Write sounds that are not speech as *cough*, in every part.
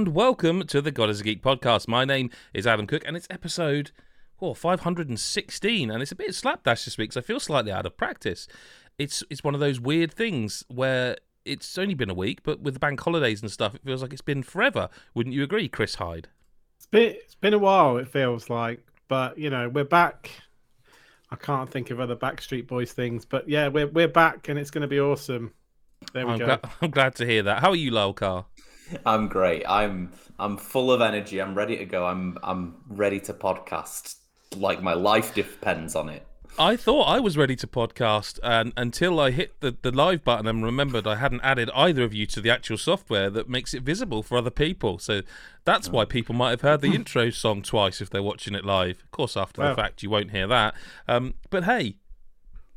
and welcome to the God is a Geek podcast. My name is Adam Cook, and it's episode oh, 516, and it's a bit slapdash this week because I feel slightly out of practice. It's it's one of those weird things where it's only been a week, but with the bank holidays and stuff, it feels like it's been forever. Wouldn't you agree, Chris Hyde? It's been it's been a while. It feels like, but you know we're back. I can't think of other Backstreet Boys things, but yeah, we're we're back, and it's going to be awesome. There we I'm, go. *laughs* I'm glad to hear that. How are you, Lyle Carr? I'm great. I'm I'm full of energy. I'm ready to go. I'm I'm ready to podcast. Like my life depends on it. I thought I was ready to podcast and, until I hit the, the live button and remembered I hadn't added either of you to the actual software that makes it visible for other people. So that's why people might have heard the intro song twice if they're watching it live. Of course, after the fact, you won't hear that. Um, but hey.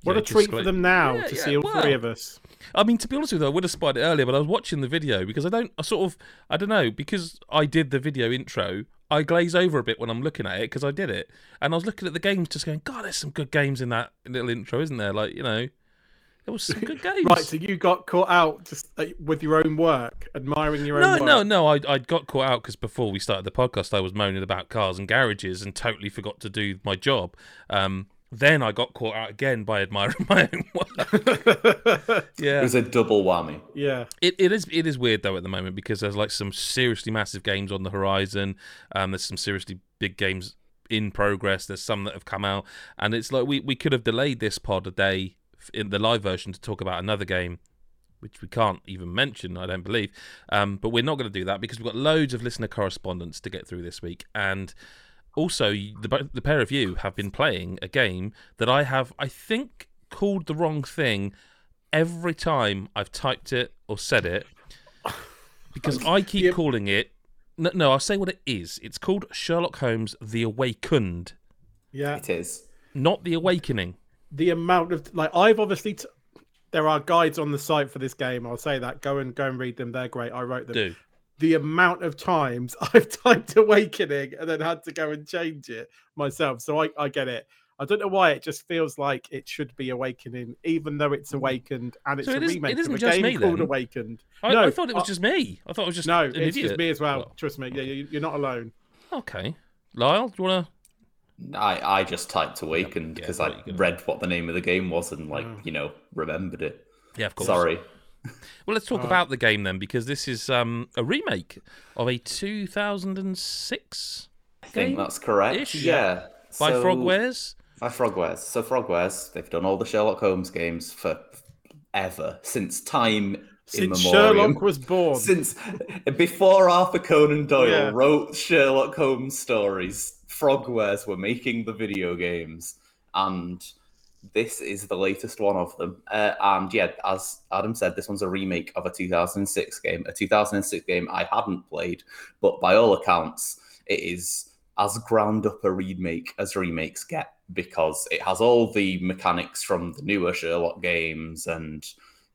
what yeah, a treat for them now Yeah, to yeah, see all well, three of us. I mean, to be honest with you, I would have spotted it earlier, but I was watching the video because I don't, I sort of, I don't know, because I did the video intro, I glaze over a bit when I'm looking at it because I did it. And I was looking at the games just going, God, there's some good games in that little intro, isn't there? Like, you know, there was some good *laughs* games. Right, so you got caught out just uh, with your own work, admiring your no, own work. no, no. I I got caught out because before we started the podcast, I was moaning about cars and garages and totally forgot to do my job. Um, then I got caught out again by admiring *laughs* my own work. *laughs* yeah, It was a double whammy. yeah, it, it is it is weird though at the moment because there's like some seriously massive games on the horizon. Um, there's some seriously big games in progress. There's some that have come out, and it's like we we could have delayed this pod a day in the live version to talk about another game which we can't even mention, I don't believe. Um, but we're not going to do that because we've got loads of listener correspondence to get through this week. And also, the, the pair of you have been playing a game that I have, I think, called the wrong thing every time I've typed it or said it because I *laughs* keep Yeah. calling it. No, no, I'll say what it is. It's called Sherlock Holmes The Awakened, yeah. It is. not The Awakening. The amount of like I've obviously t- there are guides on the site for this game. I'll say that. Go and go and read them. They're great. I wrote them. Do. The amount of times *laughs* I've typed awakening and then had to go and change it myself. So I, I get it. I don't know why it just feels like it should be awakening, even though it's awakened and it's So a it is- it remake isn't of a just game me called then? Awakened. I, No, I thought it was I- just me. I thought it was just No, an it's idiot. just me as well. Well, Trust me. Yeah, you- you're not alone. Okay. Lyle, do you want to? I I just typed awakened yeah, because I read what the name of the game was and like Mm. you know remembered it. Yeah, of course. Sorry. Well, let's talk Alright. about the game then, because this is um, a remake of a 2006 I think Game? that's correct. Ish? Yeah. by So- Frogwares. By Frogwares. So Frogwares, they've done all the Sherlock Holmes games for ever since time Since immemorial. Sherlock was born. Since before Arthur Conan Doyle Yeah. wrote Sherlock Holmes stories, Frogwares were making the video games, and this is the latest one of them. Uh, and yeah, as Adam said, this one's a remake of a 2006 game, a 2006 game I hadn't played, but by all accounts, it is as ground up a remake as remakes get because it has all the mechanics from the newer Sherlock games and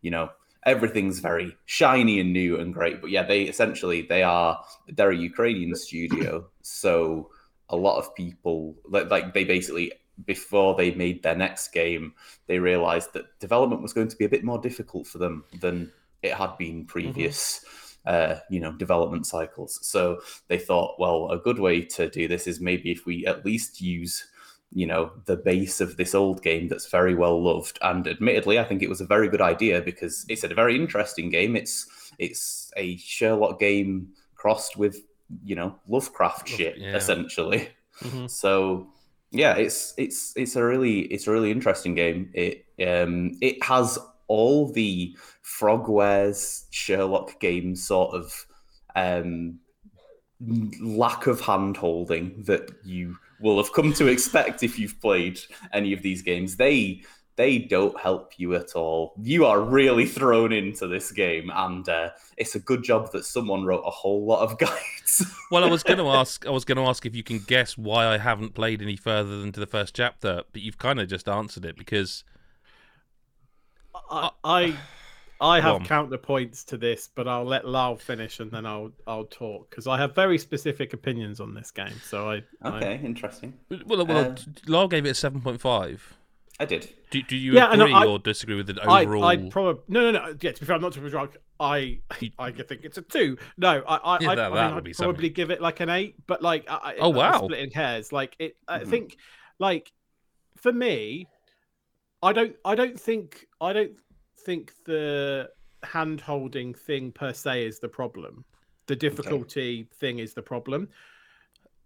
you know everything's very shiny and new and great but yeah they essentially they are they're a ukrainian studio so a lot of people like, like they basically before they made their next game they realized that development was going to be a bit more difficult for them than it had been previous uh, you know development cycles. So they thought well a good way to do this is maybe if we at least use you know the base of this old game that's very well loved. And admittedly i think it was a very good idea because it's a very interesting game. It's it's a sherlock game crossed with you know lovecraft shit yeah. essentially. Mhm. so yeah it's it's it's a really it's a really interesting game. It um it has all the frogwares sherlock games sort of um lack of hand holding that you will have come to expect if you've played any of these games. They they don't help you at all you are really thrown into this game and uh, it's a good job that someone wrote a whole lot of *laughs* guides Well, I was going *laughs* to ask. I was going to ask if you can guess why I haven't played any further than to the first chapter, but you've kind of just answered it because I I, I have counterpoints to this, but I'll let Lyle finish and then I'll I'll talk because I have very specific opinions on this game. So I, I okay interesting well, well, Uh, Lyle gave it a seven point five. I did. Do, do you Yeah, and agree I- or disagree with the I, overall? I'd probably no, no, no. Yeah, to be fair, I'm not too drunk. I, *laughs* I think it's a two. No, I, I, Yeah, I, that- I mean, I'd probably something. give it like an eight. But like, I, I- Oh, I'm wow. splitting hairs. Like it, I Mhm. think, like for me, I don't, I don't think, I don't think the hand holding thing per se is the problem. The difficulty thing is the problem.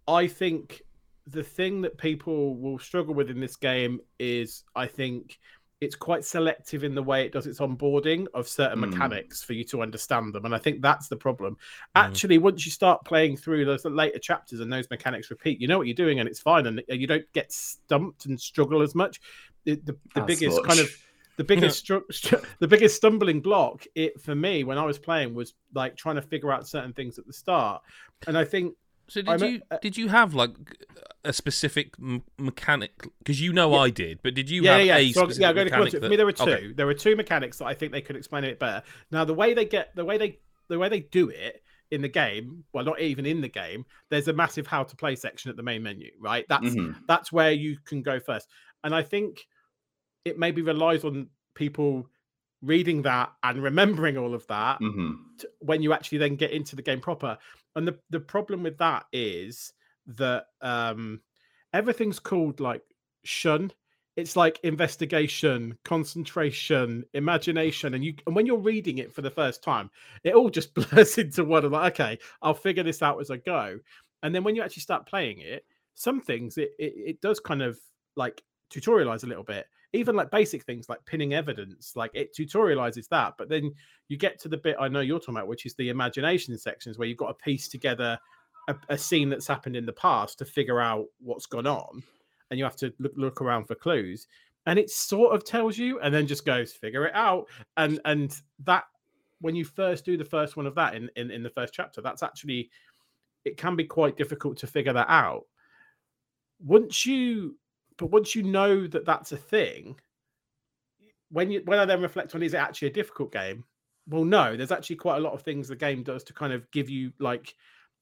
I think the thing that people will struggle with in this game is I think it's quite selective in the way it does its onboarding of certain Mm. mechanics for you to understand them. And I think that's the problem. Mm. Actually, once you start playing through those later chapters and those mechanics repeat, you know what you're doing and it's fine. And you don't get stumped and struggle as much. The, the, the biggest much. kind of the *laughs* biggest stru- stru- the biggest stumbling block it for me when I was playing was like trying to figure out certain things at the start. And I think So did I'm a- you did you have like a specific m- mechanic? Because you know Yeah. I did, but did you yeah, have yeah. a So, yeah, I'm going to mechanic For that- me, there were two. Okay. There were two mechanics that I think they could explain it better. Now, the way they get, the way they, the way they do it in the game, well, not even in the game. There's a massive how to play section at the main menu, right? That's Mhm. that's where you can go first. And I think it maybe relies on people reading that and remembering all of that Mhm. t- when you actually then get into the game proper. And the the problem with that is that um everything's called like shun. It's like investigation, concentration, imagination, and you and when you're reading it for the first time, it all just *laughs* blurs into one. like, okay, I'll figure this out as I go. And then when you actually start playing it, some things it it, it does kind of like tutorialize a little bit even like basic things like pinning evidence like it tutorializes that but then you get to the bit i know you're talking about which is the imagination sections where you've got to piece together a, a scene that's happened in the past to figure out what's gone on and you have to look, look around for clues and it sort of tells you and then just goes figure it out and and that when you first do the first one of that in in, in the first chapter that's actually it can be quite difficult to figure that out. Once you but once you know that that's a thing when you when i then reflect on is it actually a difficult game? Well no there's actually quite a lot of things the game does to kind of give you like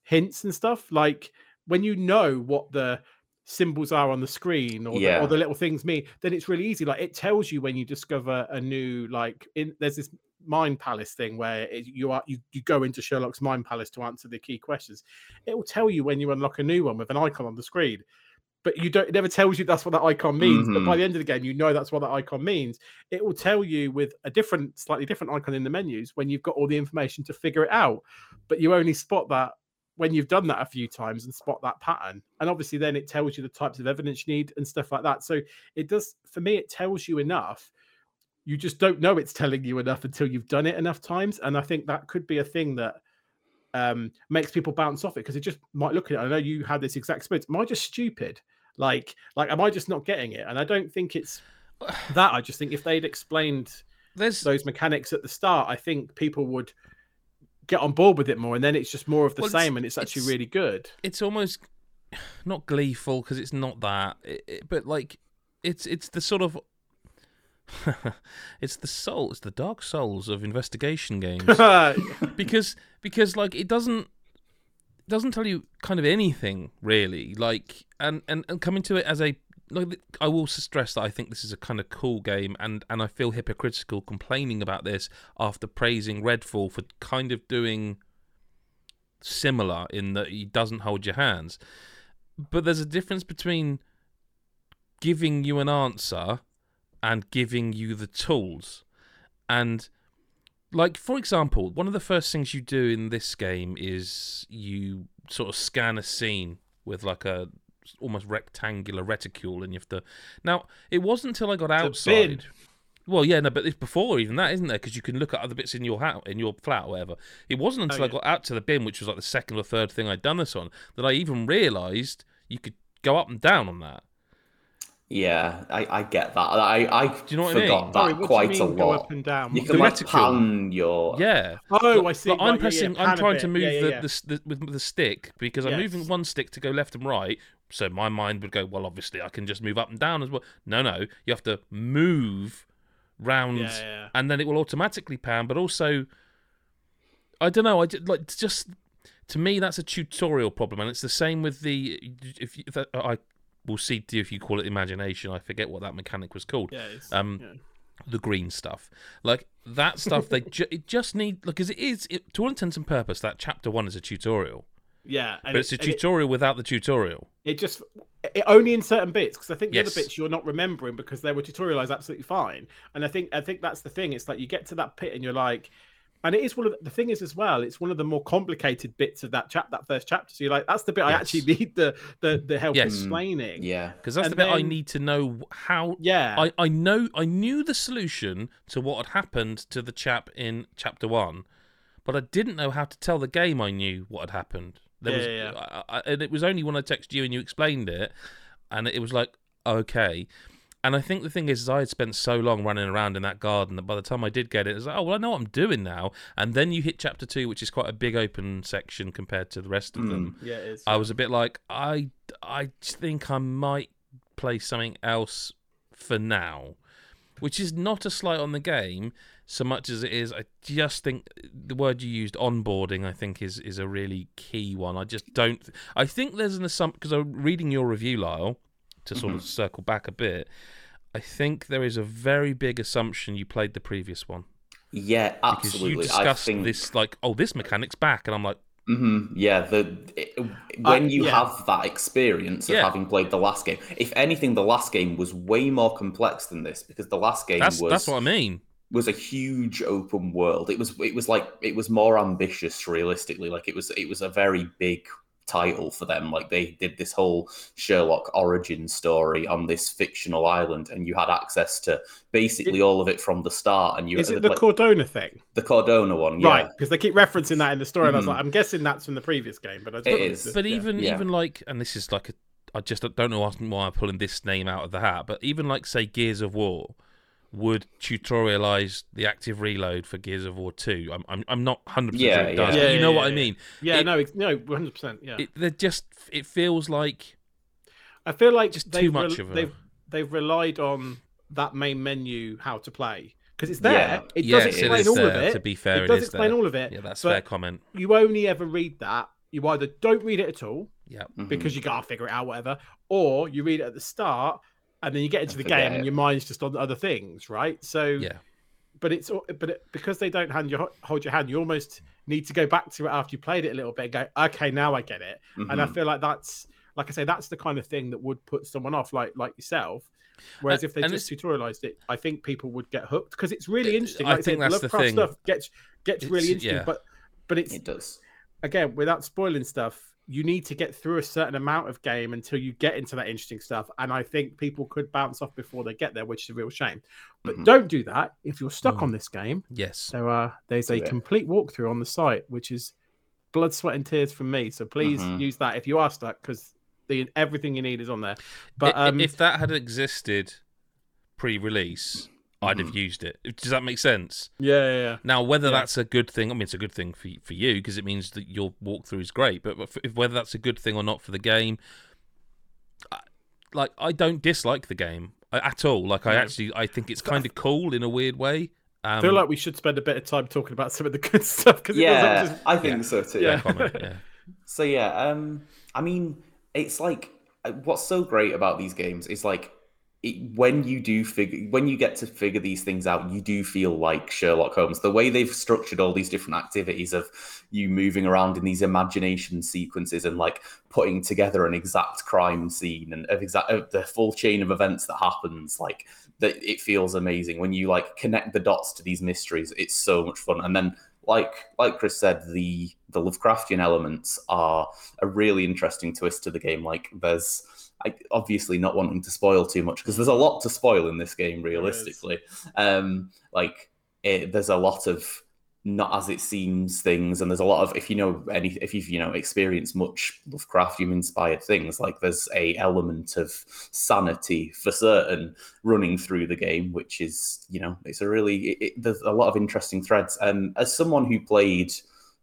hints and stuff. Like when you know what the symbols are on the screen or, the, or the little things mean then it's really easy. Like it tells you when you discover a new like in there's this mind palace thing where it, you are you, you go into sherlock's mind palace to answer the key questions. It will tell you when you unlock a new one with an icon on the screen but you don't it never tells you that's what that icon means but by Mhm. the end of the game you know that's what that icon means. It will tell you with a different slightly different icon in the menus when you've got all the information to figure it out but you only spot that when you've done that a few times and spot that pattern. And obviously then it tells you the types of evidence you need and stuff like that. So it does for me it tells you enough. You just don't know it's telling you enough until you've done it enough times. And i think that could be a thing that um makes people bounce off it because it just might look at it. I know you had this exact experience. Am i just stupid like like am i just not getting it? And i don't think it's *sighs* that i just think if they'd explained There's those mechanics at the start i think people would get on board with it more and then it's just more of the Well, it's- same and it's actually it's- really good. it's almost *sighs* not gleeful because it's not that, it, it- but like it's it's the sort of *laughs* it's the soul, it's the dark souls of investigation games. *laughs* Because because like it doesn't doesn't tell you kind of anything really. Like and and, and coming to it as a like I will stress that I think this is a kind of cool game and and I feel hypocritical complaining about this after praising Redfall for kind of doing similar in that he doesn't hold your hands. But there's a difference between giving you an answer and giving you the tools. And like for example one of the first things you do in this game is you sort of scan a scene with like a almost rectangular reticule and you have to now it wasn't until i got outside well yeah no but it's before even that isn't there? Because you can look at other bits in your house in your flat or whatever. It wasn't until i yeah. got out to the bin which was like the second or third thing i'd done this on that i even realized you could go up and down on that Yeah, I, I get that. I, I you know what I forgot mean? that Sorry, what do you quite mean a go lot. up and down You can The like reticule. pan your yeah oh i see Like, right, I'm yeah, pressing. yeah, I'm a trying bit. to move Yeah, yeah, the, yeah. The, the with the stick because I'm moving one stick to go left and right. So my mind would go, well, obviously I can just move up and down as well. No, no, you have to move round, Yeah, yeah. and then it will automatically pan. But also, I don't know. I did, like it's just to me that's a tutorial problem, and it's the same with the if, you, if I we'll see if you call it imagination. I forget what that mechanic was called. Yeah, Um, yeah. the green stuff. Like that stuff, they ju- it just need because it is it, to all intents and purpose that chapter one is a tutorial, yeah, and but it's a and it- tutorial without the tutorial. it just it, only in certain bits because I think the Yes. other bits you're not remembering because they were tutorialized absolutely fine. And I think I think that's the thing. It's like you get to that pit and you're like, and it is one of the, the thing is as well. It's one of the more complicated bits of that chap that first chapter. So you're like, that's the bit I actually need the the the help Yes. Mm. explaining. Yeah. Because that's And the bit I need to know how. yeah, I, I know I knew the solution to what had happened to the chap in chapter one, but I didn't know how to tell the game I knew what had happened. There Yeah, was, yeah, I, I, and it was only when I texted you and you explained it, and it was like okay. And I think the thing is, is I had spent so long running around in that garden that by the time I did get it, it was like, oh well, I know what I'm doing now. And then you hit chapter two, which is quite a big open section compared to the rest of them. Mm. yeah, it is. I was a bit like, I, I think I might play something else for now, which is not a slight on the game so much as it is. I just think the word you used, onboarding, I think is is a really key one. I just don't. I think there's an assumption because I'm reading your review, Lyle, to sort of circle back a bit. I think there is a very big assumption you played the previous one Yeah, because absolutely. you discussed I think this like, oh, this mechanic's back, and I'm like, Mm-hmm. Yeah, the it, when you yeah. have that experience of Yeah. having played the last game, if anything, the last game was way more complex than this because the last game that's was that's what I mean. was a huge open world. It was it was like it was more ambitious, realistically. Like it was it was a very big title for them. Like they did this whole Sherlock origin story on this fictional island, and you had access to basically all of it from the start. And you is it the like, Cordona thing? the Cordona one, yeah. Right, because they keep referencing that in the story, and I was Mhm. like, I'm guessing that's from the previous game, but I It don't know is. if But yeah. even Yeah. even like, and this is like a, I just don't know why I'm pulling this name out of the hat. But even like say Gears of War would tutorialize the active reload for Gears of War Two. I'm I'm, I'm not hundred percent Yeah, sure it does, yeah. but Yeah, you know yeah, what I mean. yeah, it- no, it's, no, 100, percent yeah. It they're just it feels like I feel like just too much re- of a- they've they've relied on that main menu how to play because it's there. Yeah. It does it explain is all there. of it. To be fair, it does is explain there. all of it. Yeah, that's but fair comment. You only ever read that. You either don't read it at all Yeah, Mhm. because you gotta figure it out, whatever, or you read it at the start and then you get into the game it. and your mind's just on other things, right? So yeah, but it's but it, because they don't hand your hold your hand, you almost need to go back to it after you played it a little bit and go, okay, now I get it. And I Mhm. feel like that's like I say, that's the kind of thing that would put someone off, like like yourself. Whereas Uh, if they just tutorialized it, I think people would get hooked because it's really interesting. I Like I, think said, that's the thing. stuff gets gets really interesting, yeah. but but it's it does. again without spoiling stuff. You need to get through a certain amount of game until you get into that interesting stuff, and I think people could bounce off before they get there, which is a real shame. But Mhm. don't do that if you're stuck Mm. on this game. yes. So uh, there's a Do it. complete walkthrough on the site, which is blood, sweat, and tears from me. So please Mhm. use that if you are stuck, because the everything you need is on there. But um, if that had existed pre-release, I'd have Mhm. used it. Does that make sense? yeah, yeah, yeah. Now, whether Yeah. that's a good thing, I mean, it's a good thing for for you because it means that your walkthrough is great. But if, if whether that's a good thing or not for the game, I, like I don't dislike the game at all. Like I No. actually, I think it's kind of cool in a weird way. Um, I feel like we should spend a bit of time talking about some of the good *laughs* stuff because Yeah, just... I think yeah. so too. Yeah. *laughs* yeah. So yeah, um, I mean, it's like uh, what's so great about these games is like it, when you do figure when you get to figure these things out, you do feel like Sherlock Holmes. The way they've structured all these different activities of you moving around in these imagination sequences and like putting together an exact crime scene and of exact of the full chain of events that happens, like that it feels amazing when you like connect the dots to these mysteries. It's so much fun, and then like like Chris said, the the Lovecraftian elements are a really interesting twist to the game. Like there's I, obviously not wanting to spoil too much because there's a lot to spoil in this game realistically. Um, like it, there's a lot of not as it seems things, and there's a lot of if you know any if you've you know experienced much Lovecraftian inspired things, like there's a element of sanity for certain running through the game, which is you know it's a really it, it, there's a lot of interesting threads. And as someone who played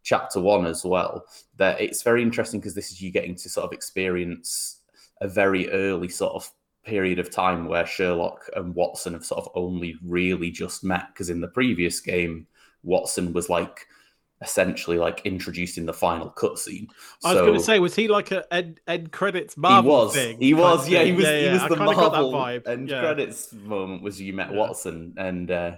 chapter one as well, that it's very interesting because this is you getting to sort of experience a very early sort of period of time where Sherlock and Watson have sort of only really just met because in the previous game Watson was like essentially like introducing the final cutscene. I was going to say, was he like a end, end credits Marvel he was. thing? He was. Yeah, he was. Yeah, he was I the kinda got that Marvel vibe. end yeah. credits moment. Was you met Yeah. Watson and. uh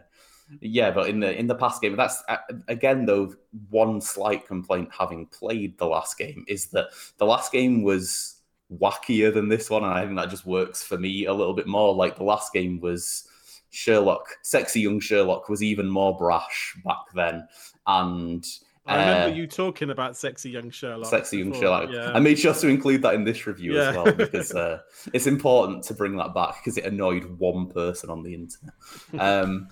yeah, but in the in the past game, that's uh, again though one slight complaint having played the last game is that the last game was wackier than this one, and I think that just works for me a little bit more. Like the last game was Sherlock, sexy young Sherlock was even more brash back then, and I remember uh, you talking about sexy young Sherlock. Sexy young before, Sherlock. Yeah. I made sure to include that in this review as well because *laughs* uh, it's important to bring that back because it annoyed one person on the internet. Um,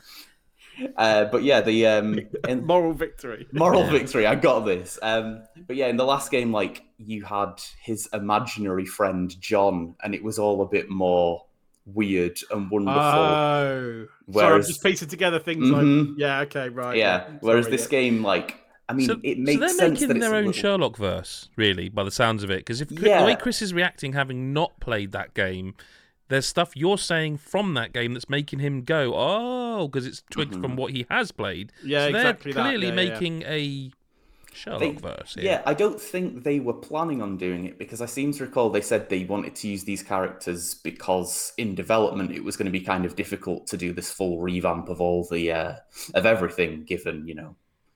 uh, but yeah, the um, in, *laughs* Moral victory. moral Yeah. victory. I got this. Um, but yeah, in the last game, like you had his imaginary friend John, and it was all a bit more weird and wonderful. Oh, sorry, I'm just piecing together things like Mhm. yeah, okay, right. yeah. Whereas sorry, this yeah. game, like, I mean, so, it so makes they're sense making their own little- Sherlock verse, really, by the sounds of it. Because if the way Chris is reacting, having not played that game, there's stuff you're saying from that game that's making him go, oh, because it's twigged Mhm. from what he has played. Yeah, so they're exactly that, clearly yeah, yeah. making a Sherlock They- verse. Here. Yeah, I don't think they were planning on doing it because I seem to recall they said they wanted to use these characters because in development it was going to be kind of difficult to do this full revamp of all the uh, of everything given you know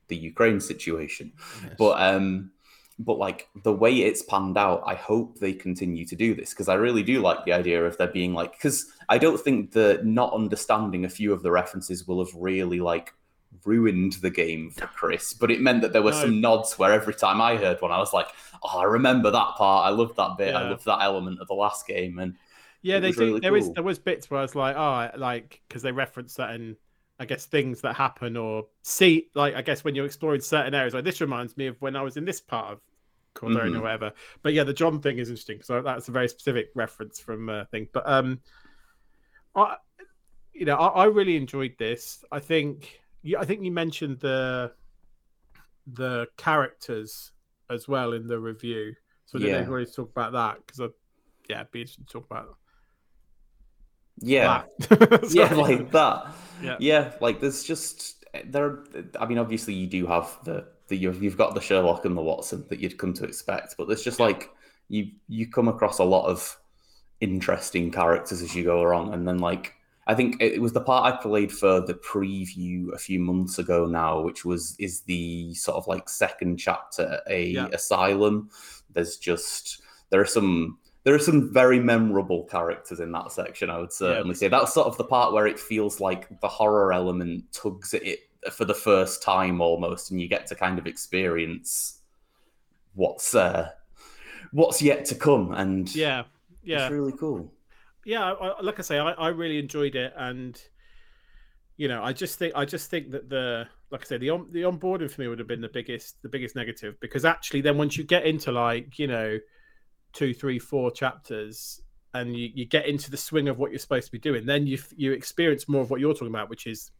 the Ukraine situation. Yes. But um, but like the way it's panned out, I hope they continue to do this because I really do like the idea of there being like because I don't think the not understanding a few of the references will have really like ruined the game for Chris, but it meant that there were No. some nods where every time I heard one, I was like, "Oh, I remember that part. I loved that bit. I Yeah. loved that element of the last game." And Yeah, they do. really There is cool. there was bits where I was like, oh, like because they reference certain, I guess things that happen or see, like I guess when you're exploring certain areas, like this reminds me of when I was in this part of Cordonian Mhm. or whatever. But yeah, the John thing is interesting. So that's a very specific reference from uh, thing. But um, I, you know, I, I really enjoyed this. I think, yeah, I think you mentioned the the characters as well in the review. So I don't know Yeah. if you want to talk about that because I, yeah, it'd be interesting to talk about. Yeah, *laughs* *laughs* yeah, like that. Yeah. yeah, like there's just there. I mean, obviously you do have the the you've, you've got the Sherlock and the Watson that you'd come to expect, but there's just like you you come across a lot of interesting characters as you go along, and then like I think it was the part I played for the preview a few months ago now, which was is the sort of like second chapter, a Yeah. asylum. There's just there are some there are some very memorable characters in that section. I would certainly say that's sort of the part where it feels like the horror element tugs at it for the first time almost, and you get to kind of experience what's uh, what's yet to come, and yeah, yeah, it's really cool. yeah. I- like I say, I, I really enjoyed it, and you know, I just think I just think that the like I say, the on, the onboarding for me would have been the biggest the biggest negative because actually, then once you get into like you know two, three, four chapters. And you, you get into the swing of what you're supposed to be doing, then you you experience more of what you're talking about, which is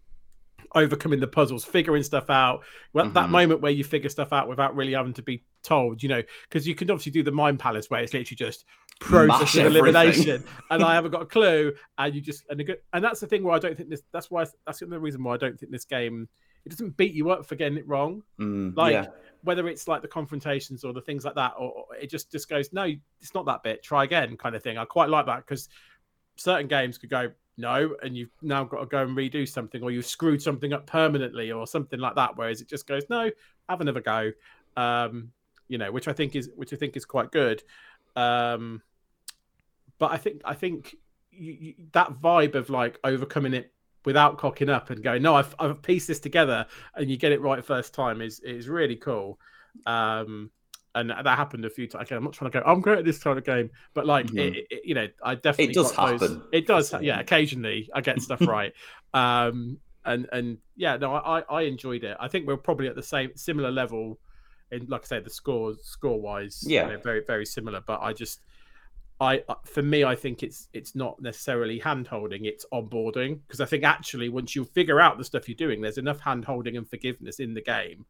overcoming the puzzles, figuring stuff out. Well, that Mhm. moment where you figure stuff out without really having to be told, you know, because you can obviously do the mind palace where it's literally just process of elimination, and I *laughs* haven't got a clue, and you just and, a good, and that's the thing where I don't think this. That's why that's the reason why I don't think this game it doesn't beat you up for getting it wrong. Mm, Like yeah. whether it's like the confrontations or the things like that, or, or it just just goes no, it's not that bit. Try again, kind of thing. I quite like that because certain games could go no, and you've now got to go and redo something, or you've screwed something up permanently, or something like that. Whereas it just goes no, have another go. Um, you know, which I think is which I think is quite good. Um, but I think I think you, you, that vibe of like overcoming it without cocking up and going, no, I've, I've pieced this together, and you get it right first time is is really cool. Um, and that happened a few times. Again, I'm not trying to go. I'm great at this kind of game, but like Mhm. it, it- you know, I definitely it does got those- happen. It does, yeah. Occasionally, I get stuff *laughs* right. Um, and and yeah, no, I I enjoyed it. I think we're probably at the same similar level in, like I say, the scores score wise. Yeah. very very similar. But I just I uh, for me, I think it's it's not necessarily hand holding; it's onboarding because I think actually once you figure out the stuff you're doing, there's enough hand holding and forgiveness in the game.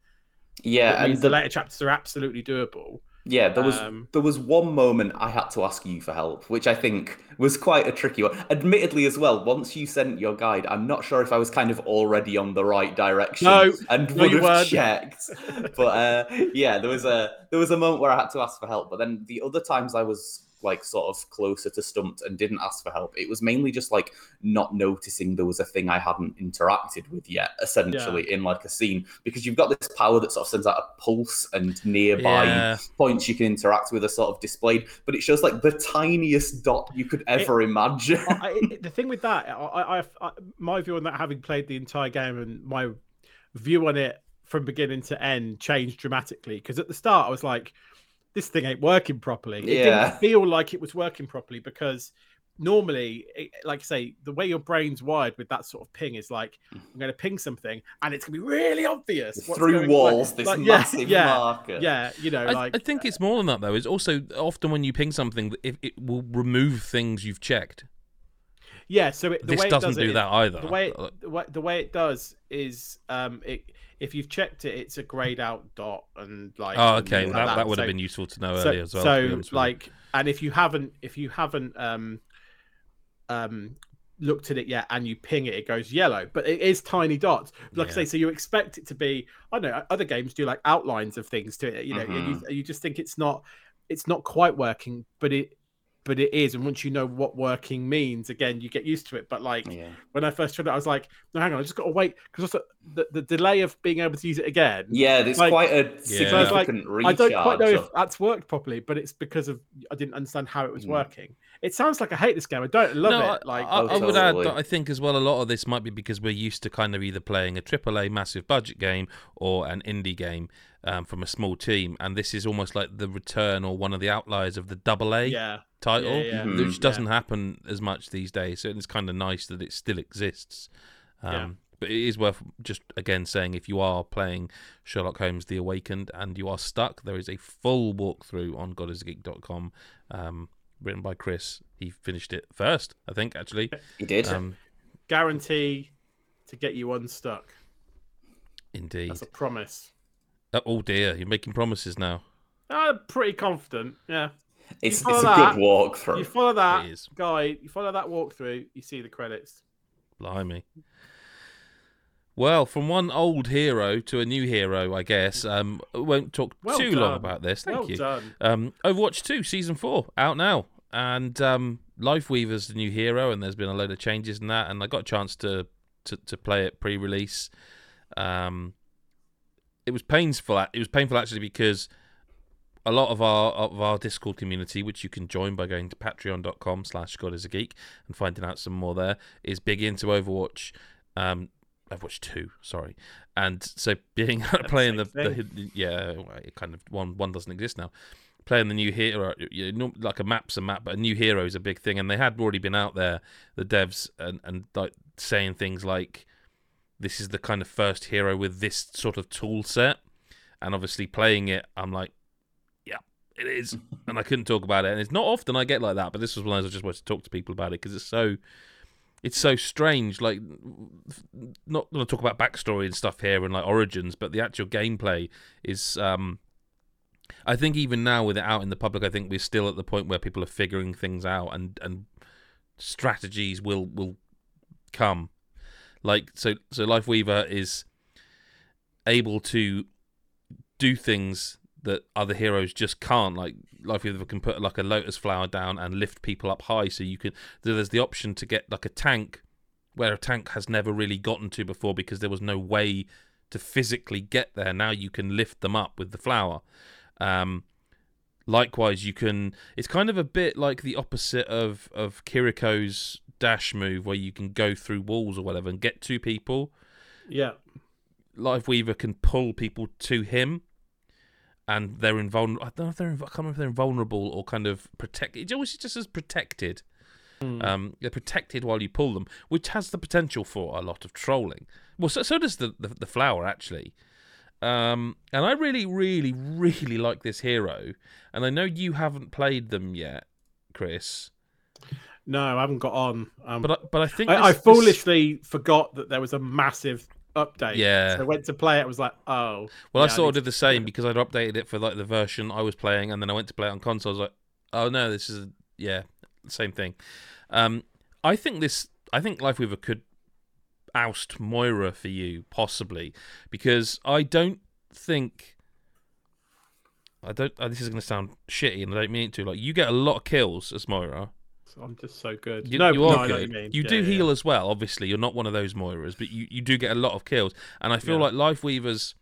Yeah, and the, the later chapters are absolutely doable. Yeah, there was Um, there was one moment I had to ask you for help, which I think was quite a tricky one. Admittedly, as well, once you sent your guide, I'm not sure if I was kind of already on the right direction No, and no, would have weren't. checked. But uh, yeah, there was a there was a moment where I had to ask for help. But then the other times I was like sort of closer to stumped and didn't ask for help. It was mainly just like not noticing there was a thing I hadn't interacted with yet, essentially in like a scene, because you've got this power that sort of sends out a pulse and nearby Yeah. points you can interact with are sort of displayed, but it shows like the tiniest dot you could ever imagine. I, I- the thing with that, I, I, I, my view on that, having played the entire game, and my view on it from beginning to end changed dramatically. Because at the start, I was like, "This thing ain't working properly." It Yeah. didn't feel like it was working properly because normally, it, like I say, the way your brain's wired with that sort of ping is like, hmm. "I'm going to ping something, and it's going to be really obvious Through walls, like- this like, yeah, massive yeah, marker. Yeah, you know, I, like I think uh, it's more than that though. It's also often when you ping something, it, it will remove things you've checked. Yeah. So it, the this way it doesn't does do is- that either. the way it, the way it does is um it if you've checked it it's a grayed out dot and like oh, okay. things That, like that would have been useful to know so, earlier as well. so honest with you. like and if you haven't if you haven't um um looked at it yet and you ping it it goes yellow but it is tiny dots like i say so you expect it to be i don't know other games do like outlines of things to it you know Mm-hmm. you, you just think it's not it's not quite working but it but it is and once you know what working means again you get used to it but like Yeah. when I first tried it, I was like, no, hang on, I just got to wait because also the, the delay of being able to use it again. Yeah, there's Like- quite a Yeah. So I like, significant I don't quite know if that's worked properly, but it's because of I didn't understand how it was Mm. working. It sounds like I hate this game. I don't love no, it. Like, I, I, I would add totally. that I think as well a lot of this might be because we're used to kind of either playing a AAA massive budget game or an indie game um, from a small team, and this is almost like the return or one of the outliers of the double A yeah, title, yeah, yeah. Mhm. which doesn't happen as much these days. So it's kind of nice that it still exists. Um, Yeah. But it is worth just again saying if you are playing Sherlock Holmes: The Awakened and you are stuck, there is a full walkthrough on GodIsAGeek.com, um, written by Chris. He finished it first, I think, actually. *laughs* He did. Um, guarantee to get you unstuck. indeed. That's a promise. Oh, oh dear, you're making promises now. I'm pretty confident. Yeah, it's follow it's a that, good walkthrough. you follow that It is. guy, you follow that walkthrough, you see the credits. Blimey. Well, from one old hero to a new hero, I guess. Um, we won't talk Well too long about this. Thank well you. done. Um, Overwatch 2 Season 4 out now. And um, Lifeweaver's the new hero, and there's been a load of changes in that. And I got a chance to, to, to play it pre release. Um, it was painful. It was painful actually because a lot of our of our Discord community, which you can join by going to patreon.com slash God is a geek and finding out some more there, is big into Overwatch. Um, Overwatch 2, sorry. And so being *laughs* playing the, the yeah, it kind of one one doesn't exist now. Playing the new hero, you know, like a map's a map, but a new hero is a big thing, and they had already been out there, the devs, and and like saying things like, "This is the kind of first hero with this sort of tool set," and obviously playing it, I'm like, "Yeah, it is," *laughs* and I couldn't talk about it, and it's not often I get like that, but this was one of those I just wanted to talk to people about it because it's so it's so strange. Like, not going to talk about backstory and stuff here and like origins, but the actual gameplay is. um I think even now with it out in the public, I think we're still at the point where people are figuring things out and and strategies will will come. Like so, so Lifeweaver is able to do things that other heroes just can't. Like Lifeweaver can put like a lotus flower down and lift people up high, so you can. There's the option to get like a tank where a tank has never really gotten to before because there was no way to physically get there. Now you can lift them up with the flower. Um, likewise, you can. It's kind of a bit like the opposite of of Kiriko's dash move, where you can go through walls or whatever and get two people. Yeah. Lifeweaver can pull people to him, and they're invulnerable. I don't know if they're. inv- I can't remember if they're invulnerable or kind of protect. It always just as protected. Um, they're protected while you pull them, which has the potential for a lot of trolling. Well, so, so does the, the the flower actually. Um, and I really, really, really like this hero. And I know you haven't played them yet, Chris. No, I haven't got on. Um, But I, but I think I, I this- this- foolishly forgot that there was a massive update. Yeah. So I went to play it. I was like, oh. Well, I yeah, sort of did the same because I'd updated it for like the version I was playing, and then I went to play it on console. I was like, oh no, this is yeah, same thing. Um, I think this. I think Lifeweaver could oust Moira for you possibly because I don't think. I don't. Oh, this is going to sound shitty, and I don't mean it to. Like you get a lot of kills as Moira. I'm just so good. You, no, you no, are what good. you mean. You Yeah, do yeah, heal yeah. as well. Obviously, you're not one of those Moiras, but you, you do get a lot of kills. And I feel like Lifeweavers,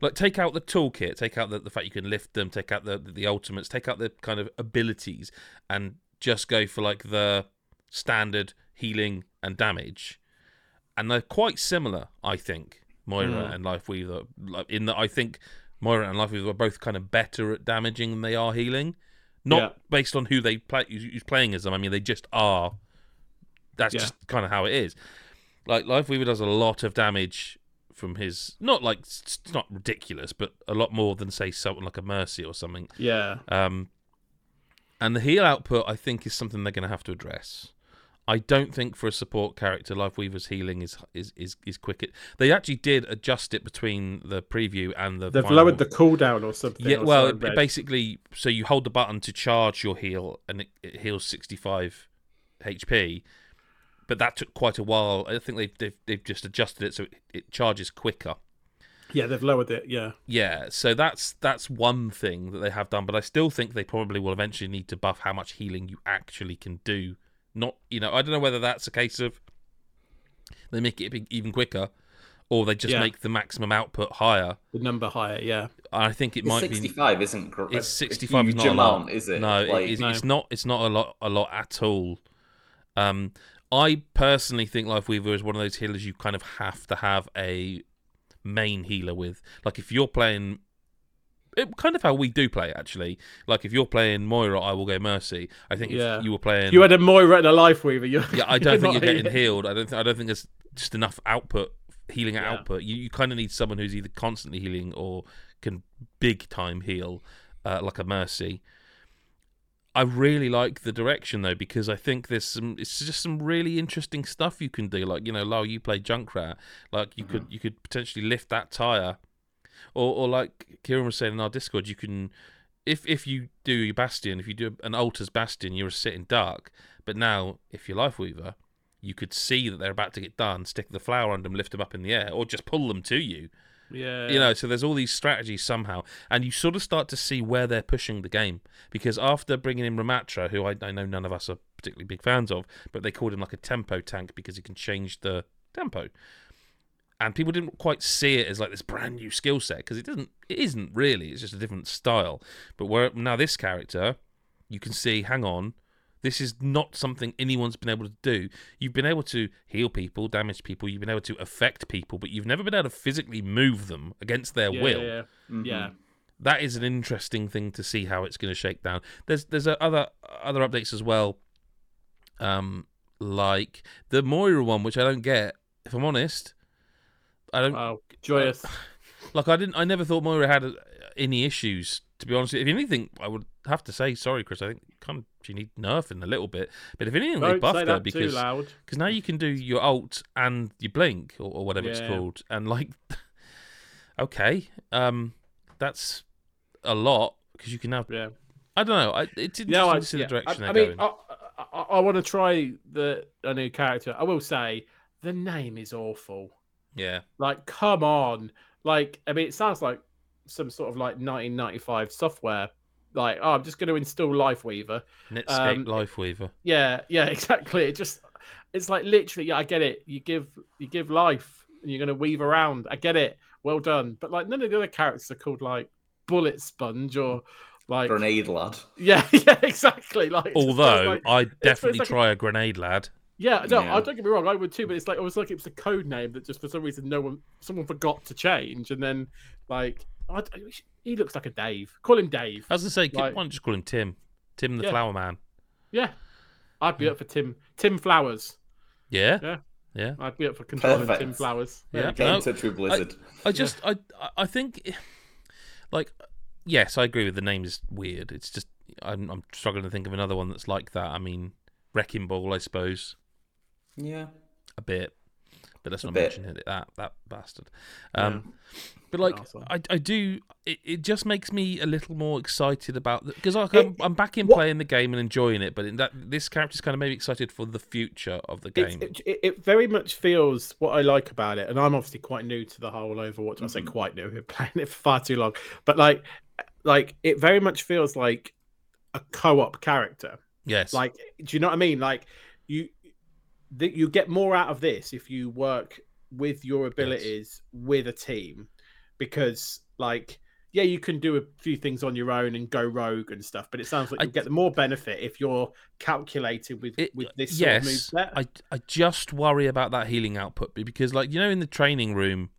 like take out the toolkit, take out the, the fact you can lift them, take out the the ultimates, take out the kind of abilities, and just go for like the standard healing and damage. And they're quite similar, I think, Moira Mm. and Lifeweaver. like, In that I think Moira and Life Lifeweaver are both kind of better at damaging than they are healing. Not Yeah. based on who they play, who's playing as them. I mean, they just are. That's Yeah. just kind of how it is. Like Lifeweaver does a lot of damage from his, not like it's not ridiculous, but a lot more than say something like a Mercy or something. Yeah. Um, and the heal output, I think, is something they're going to have to address. I don't think for a support character, Lifeweaver's healing is is is, is quick. They actually did adjust it between the preview and the. They've final- lowered the cooldown or something. Yeah, or well, something it, basically, so you hold the button to charge your heal, and it, it heals sixty-five HP. But that took quite a while. I think they've they've, they've just adjusted it so it, it charges quicker. yeah, they've lowered it. Yeah. Yeah, so that's that's one thing that they have done, but I still think they probably will eventually need to buff how much healing you actually can do. Not, you know, I don't know whether that's a case of they make it even quicker, or they just Yeah. make the maximum output higher. The number higher. Yeah. I think it might be 65 isn't gr- It's a 65 is huge not a lot. is it? No, like, it, it's, No. it's not. It's not a lot. A lot at all. Um, I personally think Lifeweaver is one of those healers you kind of have to have a main healer with. Like if you're playing, it, kind of how we do play actually. Like if you're playing Moira, I will go Mercy. I think Yeah. if you were playing, You had a Moira and a Lifeweaver. You're, *laughs* yeah, I don't think you're getting healed. I don't. Th- I don't think there's just enough output, healing Yeah. output. You you kind of need someone who's either constantly healing or can big time heal, uh, like a mercy. I really like the direction though because I think there's some. It's just some really interesting stuff you can do. Like you know, Lyle, you play Junkrat. Like you could you could potentially lift that tire, or or like Kieran was saying in our Discord, you can. If, if you do your Bastion, if you do an Altars Bastion, you're a sitting dark. But now, if you're Lifeweaver, you could see that they're about to get done, stick the flower under them, lift them up in the air, or just pull them to you. Yeah. You know, so there's all these strategies somehow, and you sort of start to see where they're pushing the game. Because after bringing in Ramatra, who I, I know none of us are particularly big fans of, but they called him like a tempo tank because he can change the tempo, and people didn't quite see it as like this brand new skill set because it doesn't, it isn't really. It's just a different style. But where now this character, you can see, hang on, this is not something anyone's been able to do. You've been able to heal people, damage people, you've been able to affect people, but you've never been able to physically move them against their yeah, will. Yeah. mhm. yeah. That is an interesting thing to see how it's going to shake down. There's there's other other updates as well, um, like the Moira one, which I don't get. If I'm honest, I don't Oh, joyous. like. I didn't. I never thought Moira had uh, any issues. To be honest, if anything, I would have to say sorry, Chris. I think kind of she need nerfing a little bit. But if anything, they Don't buffed her because because now you can do your alt and your blink or, or whatever it's called, and like, *laughs* okay, um, that's a lot because you can now. Yeah. I don't know. I, it's interesting Yeah, I, to see yeah. the direction I, I they're mean, going. I, I, I want to try the a new character. I will say the name is awful. Yeah, Like, come on. Like, I mean, it sounds like some sort of like 1995 software. Like, oh, I'm just going to install Lifeweaver. Netscape um, Lifeweaver. Yeah, yeah, *laughs* exactly. It just, it's like literally, yeah, I get it. You give, you give life, and you're going to weave around. I get it. Well done. But like, none of the other characters are called like Bullet Sponge or like, Grenade lad. *laughs* yeah, yeah, exactly. Like, it just feels Although like- I'd definitely like try a grenade lad. Yeah, no, Yeah. I don't get me wrong, I would too, but it's like it was like it was a code name that just for some reason no one, someone forgot to change, and then like I, he looks like a Dave. Call him Dave. As I was gonna say, Like- why don't you just call him Tim? Tim the Yeah. Flower Man. Yeah, I'd be up for Tim. Tim Flowers. Yeah, Yeah. yeah. I'd be up for controlling Perfect. Tim Flowers. Yeah. There you Get go. No, in touch with Blizzard. I just, I, I think, like, yes, I agree with the name is weird. It's just, I'm, I'm struggling to think of another one that's like that. I mean, Wrecking Ball, I suppose, yeah. a bit, But let's A not bit. mention it. That that bastard. Um, Yeah. But like, Arsehole. I, I do. It, it just makes me a little more excited about because like, I'm, I'm back in what- playing the game and enjoying it. But in that this character's kind of made me excited for the future of the game. it, it, it very much feels what I like about it, and I'm obviously quite new to the whole Overwatch. I say Mhm. quite new, I've *laughs* been playing it for far too long, but like, like it very much feels like a co-op character. yes. Like, do you know what I mean? Like, you that you get more out of this if you work with your abilities with a team, because like. Yeah, you can do a few things on your own and go rogue and stuff, but it sounds like you get the more benefit if you're calculated with It- with this yes, moveset. I I just worry about that healing output because, like you know, in the training room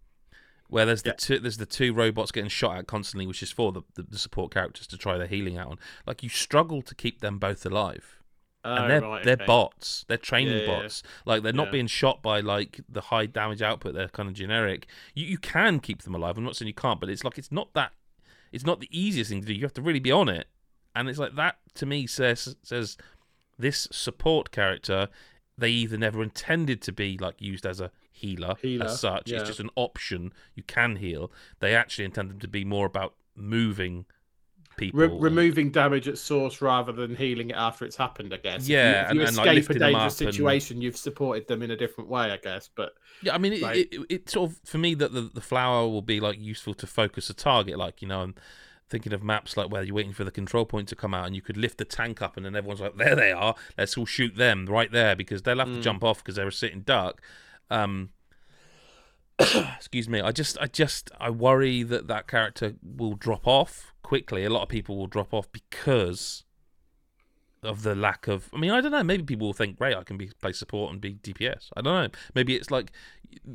where there's the Yeah. two there's the two robots getting shot at constantly, which is for the, the, the support characters to try their healing out on. Like you struggle to keep them both alive, Oh, and they're right, they're okay. bots, they're training Yeah, yeah, yeah. bots. Like they're not Yeah. being shot by like the high damage output. They're kind of generic. You you can keep them alive. I'm not saying you can't, but it's like it's not that. It's not the easiest thing to do. You have to really be on it, and it's like that to me says says this support character they either never intended to be like used as a healer, Healer, as such it's just an option you can heal they actually intend them to be more about moving people Re- and- removing damage at source rather than healing it after it's happened, I guess. If you- Yeah, if and- you, and, like, escape a dangerous and- situation, you've supported them in a different way, I guess. But yeah i mean it, Right. it, it, sort of for me that the, the flower will be like useful to focus a target like you know i'm thinking of maps like where you're waiting for the control point to come out and you could lift the tank up and then everyone's like there they are let's all shoot them right there because they'll have to Mm. jump off because they're sitting duck um *coughs* excuse me i just i just i worry that that character will drop off quickly. A lot of people will drop off because of the lack of i mean i don't know maybe people will think great i can be play support and be dps i don't know. Maybe it's like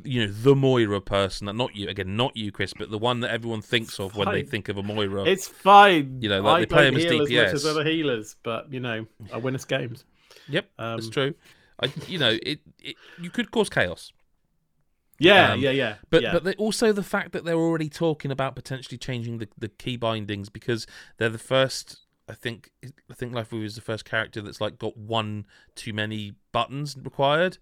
you know the moira person not you again not you chris but the one that everyone thinks of when they think of a moira. It's fine. You know, like, I they play him as heal as much as other healers, but you know, I win us games. yep Um, that's true. I, you know it, it you could cause chaos Yeah, Um, yeah, yeah. But yeah. but they, also the fact that they're already talking about potentially changing the, the key bindings because they're the first. I think I think Life is the first character that's like got one too many buttons required.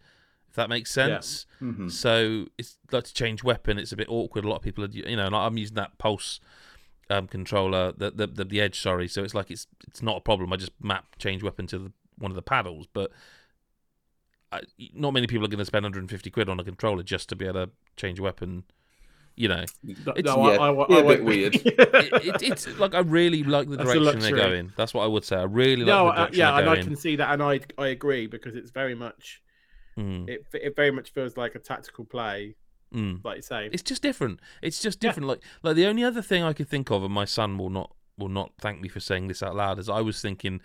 If that makes sense. Mhm. So it's like to change weapon. It's a bit awkward. A lot of people are you know. And I'm using that pulse um, controller, the, the the the edge. Sorry. So it's like it's it's not a problem. I just map change weapon to the, one of the paddles, but. I, not many people are going to spend 150 quid on a controller just to be able to change a weapon. You know, No, it's- no, I- yeah, I, I, yeah, I a bit weird. *laughs* it, it, it's like I really like the That's direction they're luxury. going. That's what I would say. I really like no, the uh, direction yeah, they're and I can see that, and I I agree because it's very much Mm, it it very much feels like a tactical play, mm. like you say. It's just different. It's just Yeah. different. Like like the only other thing I could think of, and my son will not will not thank me for saying this out loud, is I was thinking,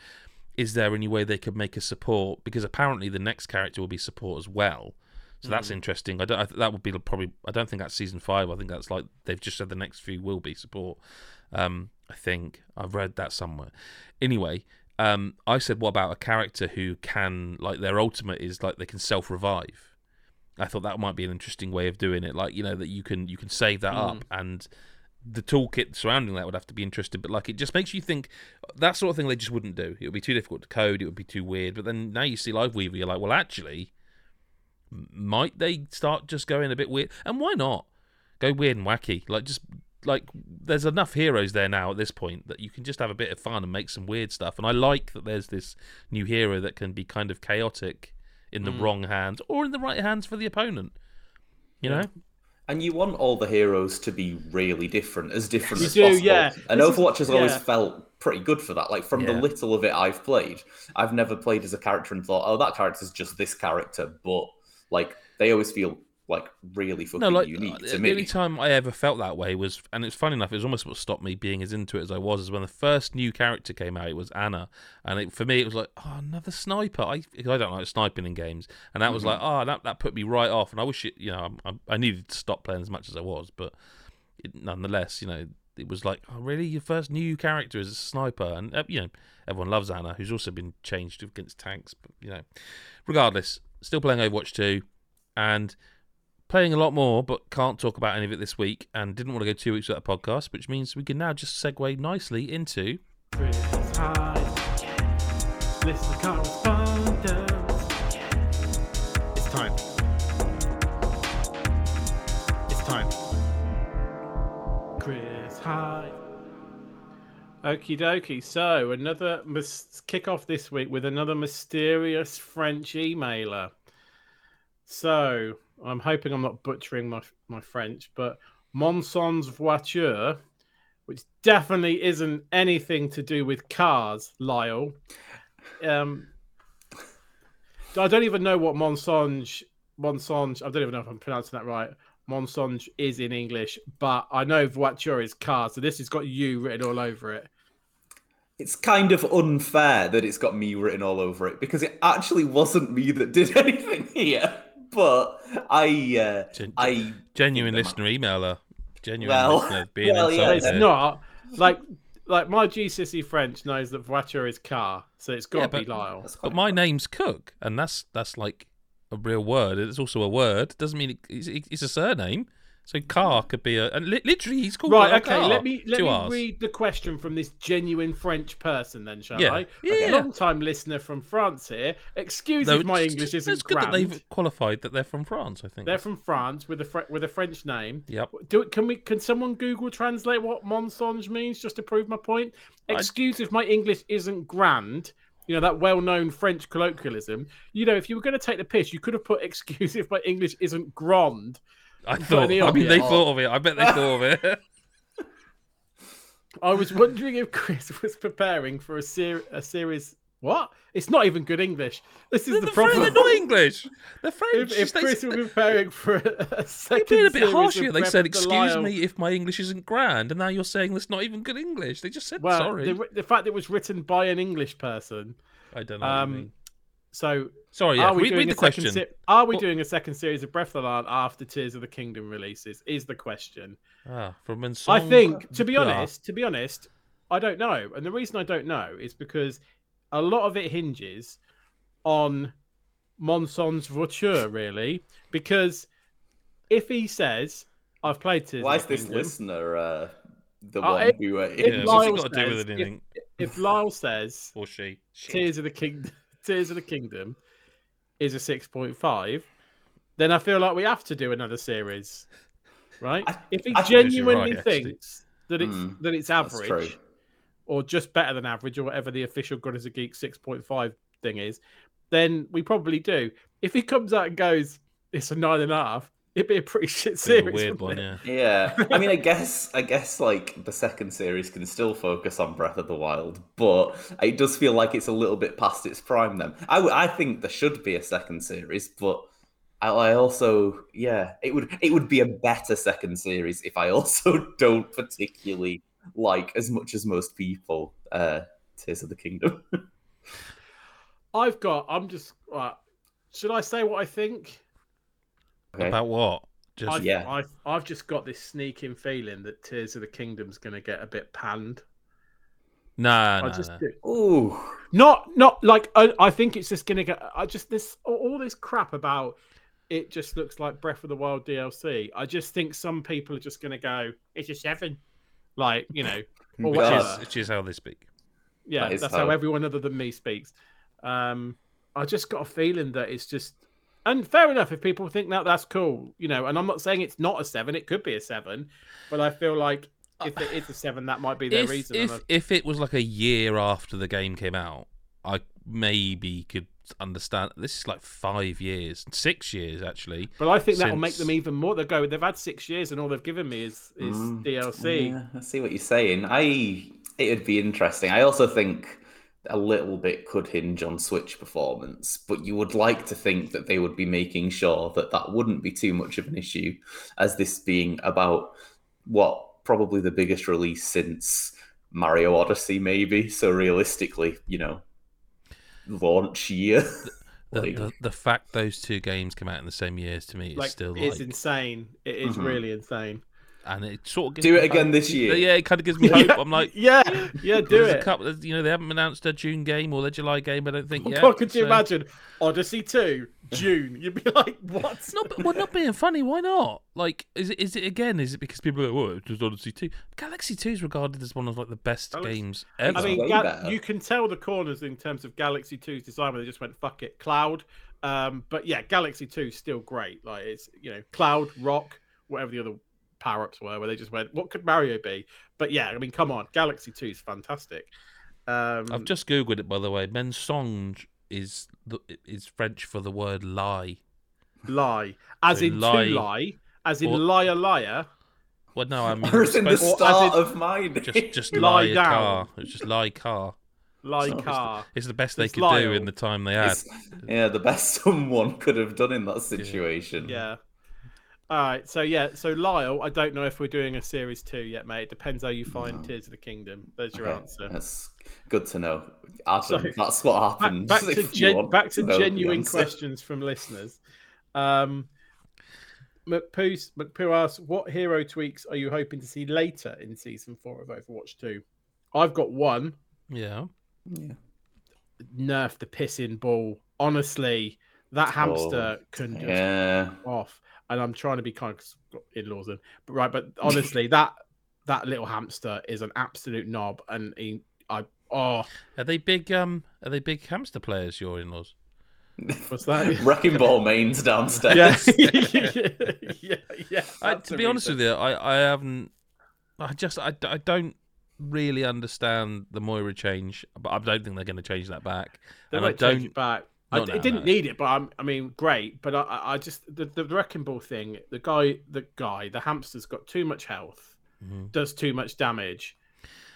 is there any way they could make a support? Because apparently the next character will be support as well. So that's Mm. interesting. I don't. I, th- that would be probably. I don't think that's season five. I think that's like they've just said the next few will be support. Um, I think I've read that somewhere. Anyway, um, I said, what about a character who can like their ultimate is like they can self revive. I thought that might be an interesting way of doing it. Like you know that you can you can save that Mm. up and. The toolkit surrounding that would have to be interesting, but like it just makes you think that sort of thing they just wouldn't do. It would be too difficult to code. It would be too weird. But then now you see Lifeweaver, you're like, well, actually, might they start just going a bit weird? And why not go weird and wacky? Like just like there's enough heroes there now at this point that you can just have a bit of fun and make some weird stuff. And I like that there's this new hero that can be kind of chaotic in the Mm. wrong hands or in the right hands for the opponent. You Yeah. know? And you want all the heroes to be really different, as different You as do, possible. yeah. And This is- Overwatch has always yeah. felt pretty good for that. Like from the little of it I've played, I've never played as a character and thought, "Oh, that character's just this character." But like they always feel like really fucking No, like unique uh, to the me. only time I ever felt that way was, and it's funny enough, it was almost what stopped me being as into it as I was, is when the first new character came out. It was Ana, and it, for me, it was like, oh, another sniper. I 'cause I don't like sniping in games, and that was Mhm. like, oh, that that put me right off. And I wish it, you know, I, I needed to stop playing as much as I was, but it, nonetheless, you know, it was like, oh, really, your first new character is a sniper, and uh, you know, everyone loves Ana, who's also been changed against tanks, but you know, regardless, still playing Overwatch 2, and playing a lot more, but can't talk about any of it this week, and didn't want to go two weeks without a podcast, which means we can now just segue nicely into. It's time. It's time. Chris High. Okie dokie. So, another must kick off this week with another mysterious French emailer. So, I'm hoping I'm not butchering my my French, but Monson's voiture, which definitely isn't anything to do with cars, Lyle. Um, I don't even know what Monsonge Monsonge. I don't even know if I'm pronouncing that right. Monsonge is in English, but I know voiture is car, so this has got you written all over it. It's kind of unfair that it's got me written all over it because it actually wasn't me that did *laughs* anything here. But I, uh, Gen- I Genuine think listener emailer. Genuine Well- listener being well, yeah, insulted. It's not like like my GCSE French knows that voiture is car, so it's got to Yeah, be Lyle. But quite my name's Cook, and that's that's like a real word. It's also a word. Doesn't mean it, it's, it's a surname. So car could be a literally he's called Right, okay. Carr. Let me let Two me R's. read the question from this genuine French person, then, shall Yeah. I? Yeah. Long time listener from France here. Excuse No, if my English isn't It's good that grand. they've qualified that they're from France. I think. They're from France with a Fre- with a French name. Yep. Do can we can someone Google translate what mensonge means just to prove my point? I- Excuse if my English isn't grand. You know that well-known French colloquialism. You know, if you were going to take the piss, you could have put *laughs* "excuse if my English isn't grand." I thought. I mean, they thought of it. I bet they thought of it. *laughs* I was wondering if Chris *laughs* was preparing for a ser- a series. What? It's not even good English. This is the the problem. they're not English. They're French. If, if They- Chris were preparing for a, a second being a bit series harsh here. They said, "Excuse me if my English isn't grand," and now you're saying that's not even good English. They just said Well, sorry. the, the fact it was written by an English person. I don't know. Um. So, Sorry, yeah. are we Read, doing read a the second question. se- Are we Well- doing a second series of Breath of the Wild after Tears of the Kingdom releases? Is the question. Ah, from I think, to be Blah. honest, to be honest, I don't know, and the reason I don't know is because a lot of it hinges on Monson's voiture, really. Because if he says, "I've played Tears," Why of is this Kingdom," listener uh, the Uh, one if- who? Uh, if Yeah, in- what's it Lyle got to do with says- anything? if Lyle says Or she? Tears of the Kingdom, Tears of the Kingdom is a six point five, then I feel like we have to do another series, right? I- if he I genuinely right, actually. thinks that it's Hmm, that it's average or just better than average or whatever the official God is a Geek six point five thing is, then we probably do. If he comes out and goes, it's a nine and a half, it'd be a pretty *laughs* shit Bit series. a weird one, it? yeah. Yeah, *laughs* I mean, I guess, I guess, like the second series can still focus on Breath of the Wild, but it does feel like it's a little bit past its prime. Then I, w- I think there should be a second series, but I, I also, yeah, it would, it would be a better second series if I *laughs* also don't particularly like as much as most people uh Tears of the Kingdom. I've got. I'm just. Right, should I say what I think? Okay. About what? Just I've, Yeah. I've, I've just got this sneaking feeling that Tears of the Kingdom's going to get a bit panned. nah, I nah, just nah. do. Ooh, Not, not like I, I think it's just going to get. I just this all, all this crap about it just looks like Breath of the Wild DLC. I just think some people are just going to go, it's a seven, like you know, or Which whatever. is, which is how they speak. yeah, That is that's how- how everyone other than me speaks. Um, I just got a feeling that it's just, and fair enough if people think that that's cool, you know. And I'm not saying it's not a seven; it could be a seven, but I feel like if it is a seven, that might be their If, reason. if if it was like a year after the game came out, I maybe could understand. This is like five years, six years actually. but I think that will make them even more. They go, they've had six years, and all they've given me is is Mm, DLC. Yeah, I see what you're saying. I it'd be interesting. I also think a little bit could hinge on Switch performance, but you would like to think that they would be making sure that that wouldn't be too much of an issue, as this being about what probably the biggest release since Mario Odyssey, maybe. So realistically, you know, launch year. The, Like- the, the fact those two games come out in the same years to me is Like still it's like, insane. It is Mhm. really insane. And it sort of gives Do me it again hope. this year. Yeah, it kind of gives me hope. Yeah. I'm like, *laughs* Yeah, yeah, do it. a couple. Of, you know, they haven't announced their June game or their July game. I don't think yet. what could you imagine? Odyssey two, June. *laughs* You'd be like, what? No, but we're not being funny. Why not? Like, is it? Is it again? Is it because people are like, "Oh, it's just Odyssey 2? Galaxy Two is regarded as one of like the best Galaxy- games I ever. mean, way Gal- better. you can tell the corners in terms of Galaxy 2's design where they just went fuck it, Cloud. Um, but yeah, Galaxy 2 is still great. Like it's you know Cloud, Rock, whatever the other power ups were, where they just went, "What could Mario be?" But yeah, I mean, come on, Galaxy Two is fantastic. Um, I've just googled it by the way. Mensonge is the, is French for the word lie. lie, as So in lie- to lie, as in or- liar, liar. Well, no, I mean Or it's in the supposed- start in- of mine. *laughs* just just *laughs* Lie lie, down. car. It's just lie car. Lie So it's the- car. It's the best they It's could do in the time they had. It's- *laughs* yeah, the best someone could have done in that situation. Yeah. All right. So yeah. So Lyle, I don't know if we're doing a series two yet, mate. It depends how you find No. Tears of the Kingdom. There's your Okay, answer. That's good to know. Adam, So- that's what Back, happens. back *laughs* to gen- back to know the genuine questions from listeners. Um, McPoo McPoo asks, "What hero tweaks are you hoping to see later in season four of Overwatch 2? I've got one. Yeah. Yeah. Nerf the pissing ball. Honestly, that hamster can just Yeah. off. And I'm trying to be kind of in-laws, in, but right. But honestly, *laughs* that that little hamster is an absolute knob, and he, I oh, Are they big? Um, are they big hamster players? Your in-laws? *laughs* what's that? *laughs* Wrecking ball mains downstairs. yeah, yeah, yeah. I, to be honest with you, I, I haven't. I just I, I don't really understand the Moira change, but I don't think they're going to change that back. they and I change don't- it back. I, now, it didn't no. need it, but I'm, I mean, great. But I- I, I just the, the wrecking ball thing. The guy, the guy, the hamster's got too much health, Mhm. does too much damage.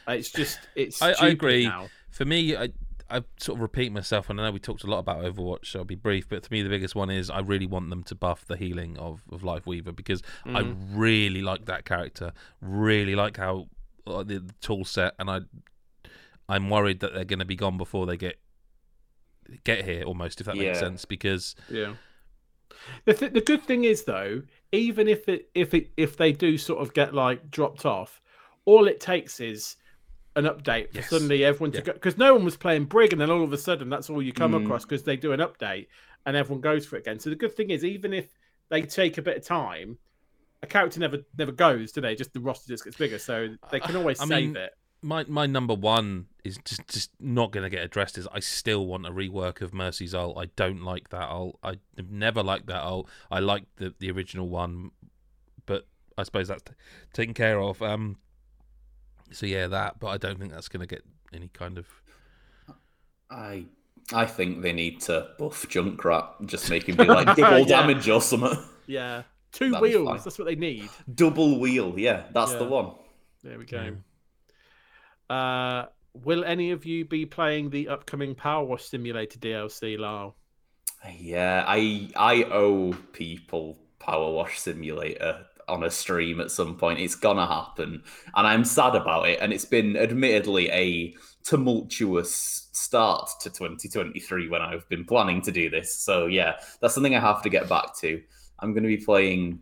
It's just, it's. *sighs* I- I agree. Now. For me, I I sort of repeat myself, and I know we talked a lot about Overwatch, so I'll be brief. But to me, the biggest one is I really want them to buff the healing of of Lifeweaver because I Mm. really like that character. Really like how uh, the, the tool set, and I I'm worried that they're going to be gone before they get get here almost if that makes Yeah. sense because Yeah. The th- the good thing is though, even if it if it if they do sort of get like dropped off, all it takes is an update for Yes. suddenly everyone to go because no one was playing Brig and then all of a sudden that's all you come Mm. across because they do an update and everyone goes for it again. So the good thing is even if they take a bit of time, a character never never goes, do they? Just the roster just gets bigger, so they can always I save mean, it. My my number one is just just not going to get addressed. Is I still want a rework of Mercy's ult. I don't like that ult. I've never liked that ult. I like the the original one, but I suppose that's t- taken care of. Um, so yeah, that. But I don't think that's going to get any kind of. I I think they need to buff Junkrat, just make him be *laughs* like double Yeah. damage or something. Yeah. Two That'd wheels, that's what they need. Double wheel, yeah, that's the one. There we go. Uh, will any of you be playing the upcoming Power Wash Simulator DLC, Lyle? Yeah, I I owe people Power Wash Simulator on a stream at some point. It's gonna happen, and I'm sad about it. And it's been admittedly a tumultuous start to 2023 when I've been planning to do this. So yeah, that's something I have to get back to. I'm going to be playing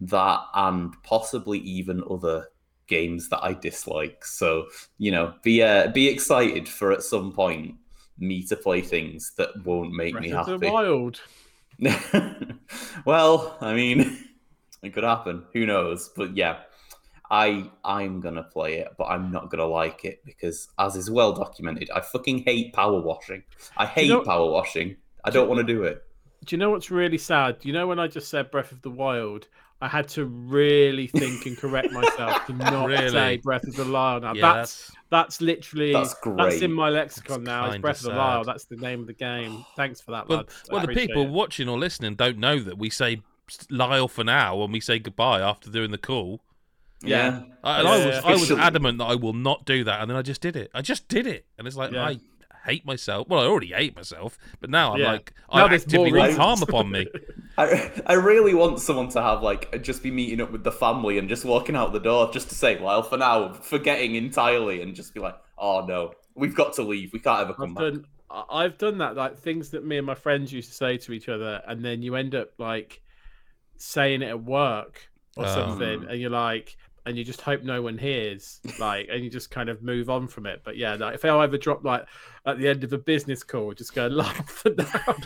that and possibly even other games that I dislike. So you know, be uh, be excited for at some point me to play things that won't make me Breath of happy. the Wild. *laughs* well, I mean, *laughs* it could happen. Who knows? But yeah, I I'm gonna play it, but I'm not gonna like it because, as is well documented, I fucking hate power washing. I hate know- power washing. I don't want to do it. Do you know what's really sad? You know when I just said Breath of the Wild, I had to really think and correct myself to *laughs* not Really? say Breath of the Wild. Now yeah, that's that's that's literally That's that's in my lexicon That's now. It's kinda Breath of the sad. Wild. That's the name of the game. Thanks for that, well. lads. Well, the people it. watching or listening don't know that we say Lyle for now when we say goodbye after doing the call. Yeah. I, and Yeah, I was. I was adamant that I will not do that, and then I just did it. I just did it, and it's like Yeah. I hate myself. Well, I already hate myself, but now I'm Yeah. like Now I there's actively more want reasons. harm upon me. *laughs* I I really want someone to have like just be meeting up with the family and just walking out the door just to say, well, for now, forgetting entirely and just be like, oh no, we've got to leave. We can't ever come I've back. done I- I've done that, like things that me and my friends used to say to each other, and then you end up like saying it at work or Oh. something, and you're like, and you just hope no one hears, like, and you just kind of move on from it. But yeah, like, if I ever drop like at the end of a business call, just go *laughs* like for now.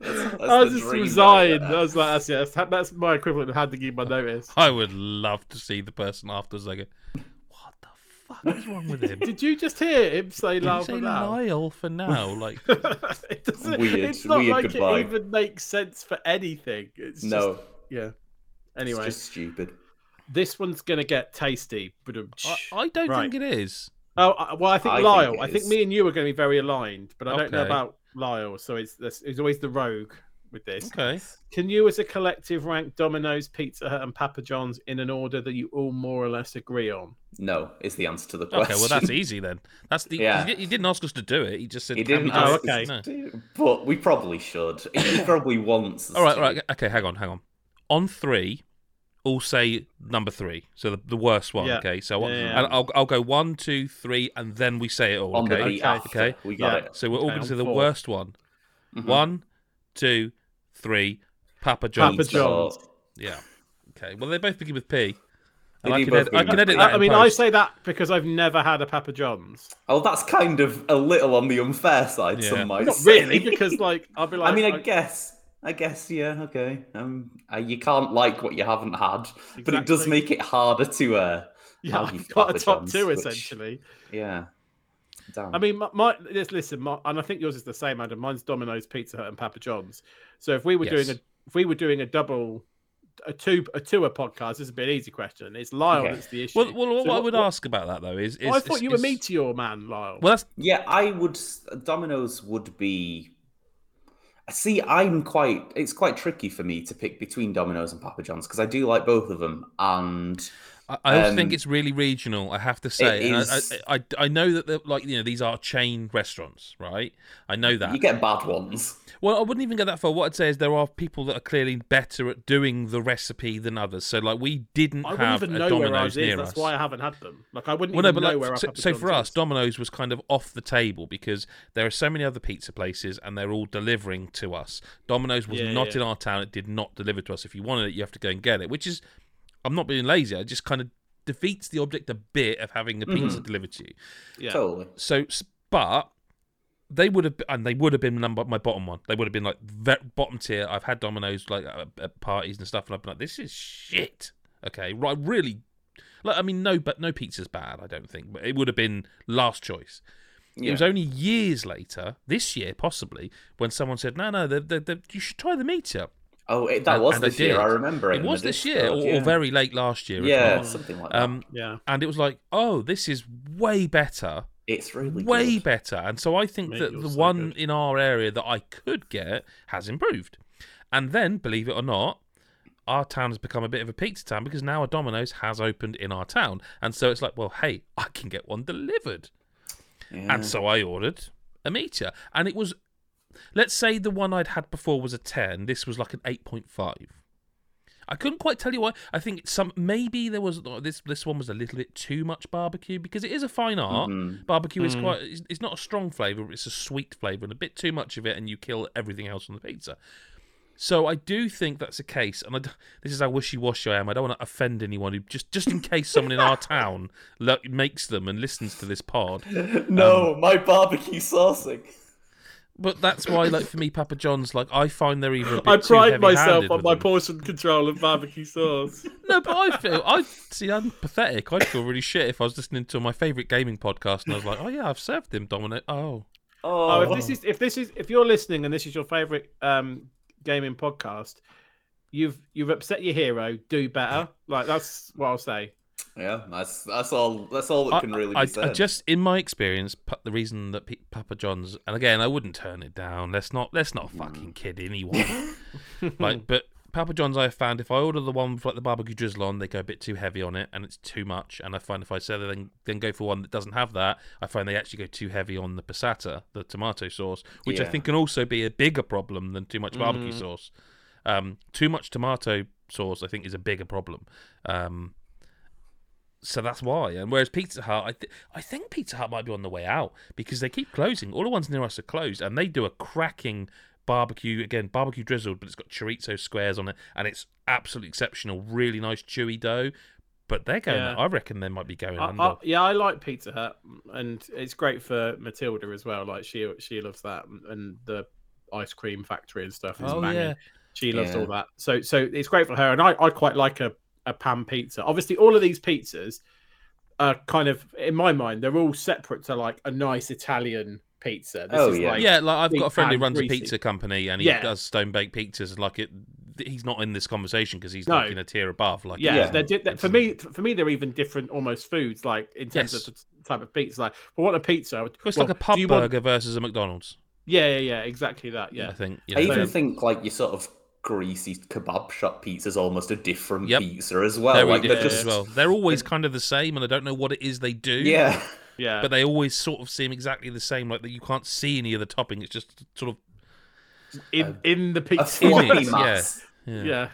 That's I was just dream resigned. I was like, that's yeah, that's, that's my equivalent of handing in my notice. I would love to see the person afterwards. Like, what the fuck is wrong with him? Did Did you just hear him say you "love" say for now? Lyle for now? Like, *laughs* it doesn't, Weird- it's not weird like goodbye. it even makes sense for anything. It's just, No, yeah. it's Anyway, just stupid. This one's gonna get tasty. But um, I, I don't Right. think it is. oh, well, I think I Lyle. it I think is. me and you are going to be very aligned, but I don't know about Lyle. So it's this it's always the rogue with this. Okay. Can you, as a collective, rank Domino's, Pizza Hut, and Papa John's in an order that you all more or less agree on? No, is the answer to the question. Okay, well that's *laughs* easy then. That's the. Yeah. He, he didn't ask us to do it. He just said. He didn't. Oh, it?" ask us okay. No. but we probably should. He *laughs* probably wants. All right, to. all right. Okay, hang on, hang on. On three, all say number three. So the, the worst one. Yeah. Okay, so Yeah, yeah. and I'll I'll go one, two, three, and then we say it all. On okay. beat Okay. after. Okay. We got Yeah. it. So we're all Okay, going to say the four. worst one. Mhm. One, two, three. Papa John's. Papa John's. Yeah. Okay. Well, they both begin with P. And I can, both edit, I can edit that. I, I in mean, I say that because I've never had a Papa John's. Oh, that's kind of a little on the unfair side. Yeah. Some might Not say. really, because like I'll be *laughs* like, I mean, I guess. I guess, yeah, okay. Um, uh, you can't like what you haven't had, but it does make it harder to. Uh, yeah, argue I've got a Papa top John's, two which- essentially. Yeah. Damn. I mean, my, my just listen, my, and I think yours is the same, Adam. Mine's Domino's, Pizza Hut, and Papa John's. So if we were doing a if we were doing a double, a two a tour podcast, this is a bit easy question. It's Lyle Okay. that's the issue. Well, well, what So I would ask about that though is, is Oh, I thought is- you were is- Meateor Man, Lyle. Well, that's yeah, I would. Domino's would be. See, I'm quite. It's quite tricky for me to pick between Domino's and Papa John's because I do like both of them, and I, I also think Um, it's really regional. I have to say, And I, is- I, I, I know that like you know these are chain restaurants, right? I know that. you get bad ones. Well, I wouldn't even go that far. What I'd say is there are people that are clearly better at doing the recipe than others. So like we didn't I have even a know Domino's where ours is. near That's us. why I haven't had them. Like I wouldn't Well, no, even but know where like, our so, so for us. Domino's was kind of off the table because there are so many other pizza places and they're all delivering to us. Domino's was Yeah, not yeah. in our town; it did not deliver to us. If you wanted it, you have to go and get it. Which is, I'm not being lazy. I just kind of defeats the object a bit of having a pizza mm-hmm. delivered to you. yeah. Totally. So, but they would have, and they would have been number my bottom one. They would have been like ve- bottom tier. I've had Domino's like at, at parties and stuff, and I've been like, this is shit. Okay, right, really. Like, I mean, no, but no pizza's bad. I don't think, but it would have been last choice. Yeah. It was only years later, this year possibly, when someone said, "No, no, the, the, the, you should try the meter." Oh, it, that and- was and I this year. I remember it. It was this year, or, Discord, or very late last year. Yeah, not. something like that. Um, yeah. and it was like, oh, this is way better it's really way good. better. And so I think Mate, that the so one good. in our area that I could get has improved. And then, believe it or not, our town has become a bit of a pizza town because now a Domino's has opened in our town. And so it's like, well, hey, I can get one delivered. Yeah. And so I ordered a meter. And it was, let's say the one I'd had before was a 10. This was like an 8.5. I couldn't quite tell you why. I think some maybe there was this this one was a little bit too much barbecue because it is a fine art. Mhm. Barbecue is Mm. quite it's, it's not a strong flavor, it's a sweet flavor and a bit too much of it and you kill everything else on the pizza. So I do think that's a case, and I d this is how wishy-washy I am. I don't want to offend anyone who just just in case someone in our town lo- makes them and listens to this pod. *laughs* no, Um, my barbecue saucing. But that's why, like for me, Papa John's, like I find they're either a bit I pride myself on my them. portion control of barbecue sauce. *laughs* No, but I feel I see. I'm pathetic. I'd feel really shit if I was listening to my favorite gaming podcast and I was like, "Oh yeah, I've served him, Dominic." Oh, Oh, Oh, if this is if this is if you're listening and this is your favorite um gaming podcast, you've you've upset your hero. Do better. Like that's what I'll say. Yeah, that's that's all. That's all that I, can really be I, said. I just, in my experience, the reason that P- Papa John's, and again, I wouldn't turn it down. Let's not, let's not Hmm. fucking kid *laughs* anyone. like, but Papa John's, I have found if I order the one with like the barbecue drizzle on, they go a bit too heavy on it, and it's too much. And I find if I say then then go for one that doesn't have that, I find they actually go too heavy on the passata, the tomato sauce, which I think can also be a bigger problem than too much barbecue Mm. sauce. Um, too much tomato sauce, I think, is a bigger problem. Um, so that's why. And whereas Pizza Hut, I, th- I think Pizza Hut might be on the way out because they keep closing. All the ones near us are closed, and they do a cracking barbecue again, barbecue drizzled, but it's got chorizo squares on it, and it's absolutely exceptional. Really nice chewy dough. But they're going. Yeah. I reckon they might be going I, under. I, yeah, I like Pizza Hut, and it's great for Matilda as well. Like she she loves that, and the ice cream factory and stuff. Is oh banging. yeah, She loves Yeah. all that. So so it's great for her, and I, I quite like a, a pan pizza. Obviously, all of these pizzas are kind of in my mind they're all separate to like a nice Italian pizza. This Oh, is yeah. like, yeah. Like I've got a friend who pan, runs a pizza company, and he Yeah. does stone baked pizzas. and, Like it, he's not in this conversation because he's No. like in a tier above. Like Yeah, Yeah. they're, di- they're- for me. For me, they're even different, almost foods. Like in terms Yes. of the type of pizza. Like, for what a pizza? it's well, like a pub do you want- burger versus a McDonald's. Yeah, yeah, yeah, exactly that. Yeah, I think. You I even they're- think like you sort of greasy kebab shop pizza is almost a different Yep. pizza as well. very like they're just as well. They're always kind of the same, and I don't know what it is they do. yeah. yeah. but they always sort of seem exactly the same. Like that, you can't see any of the topping. It's just sort of in in the pizza. floppy Image, yeah. yeah. yeah.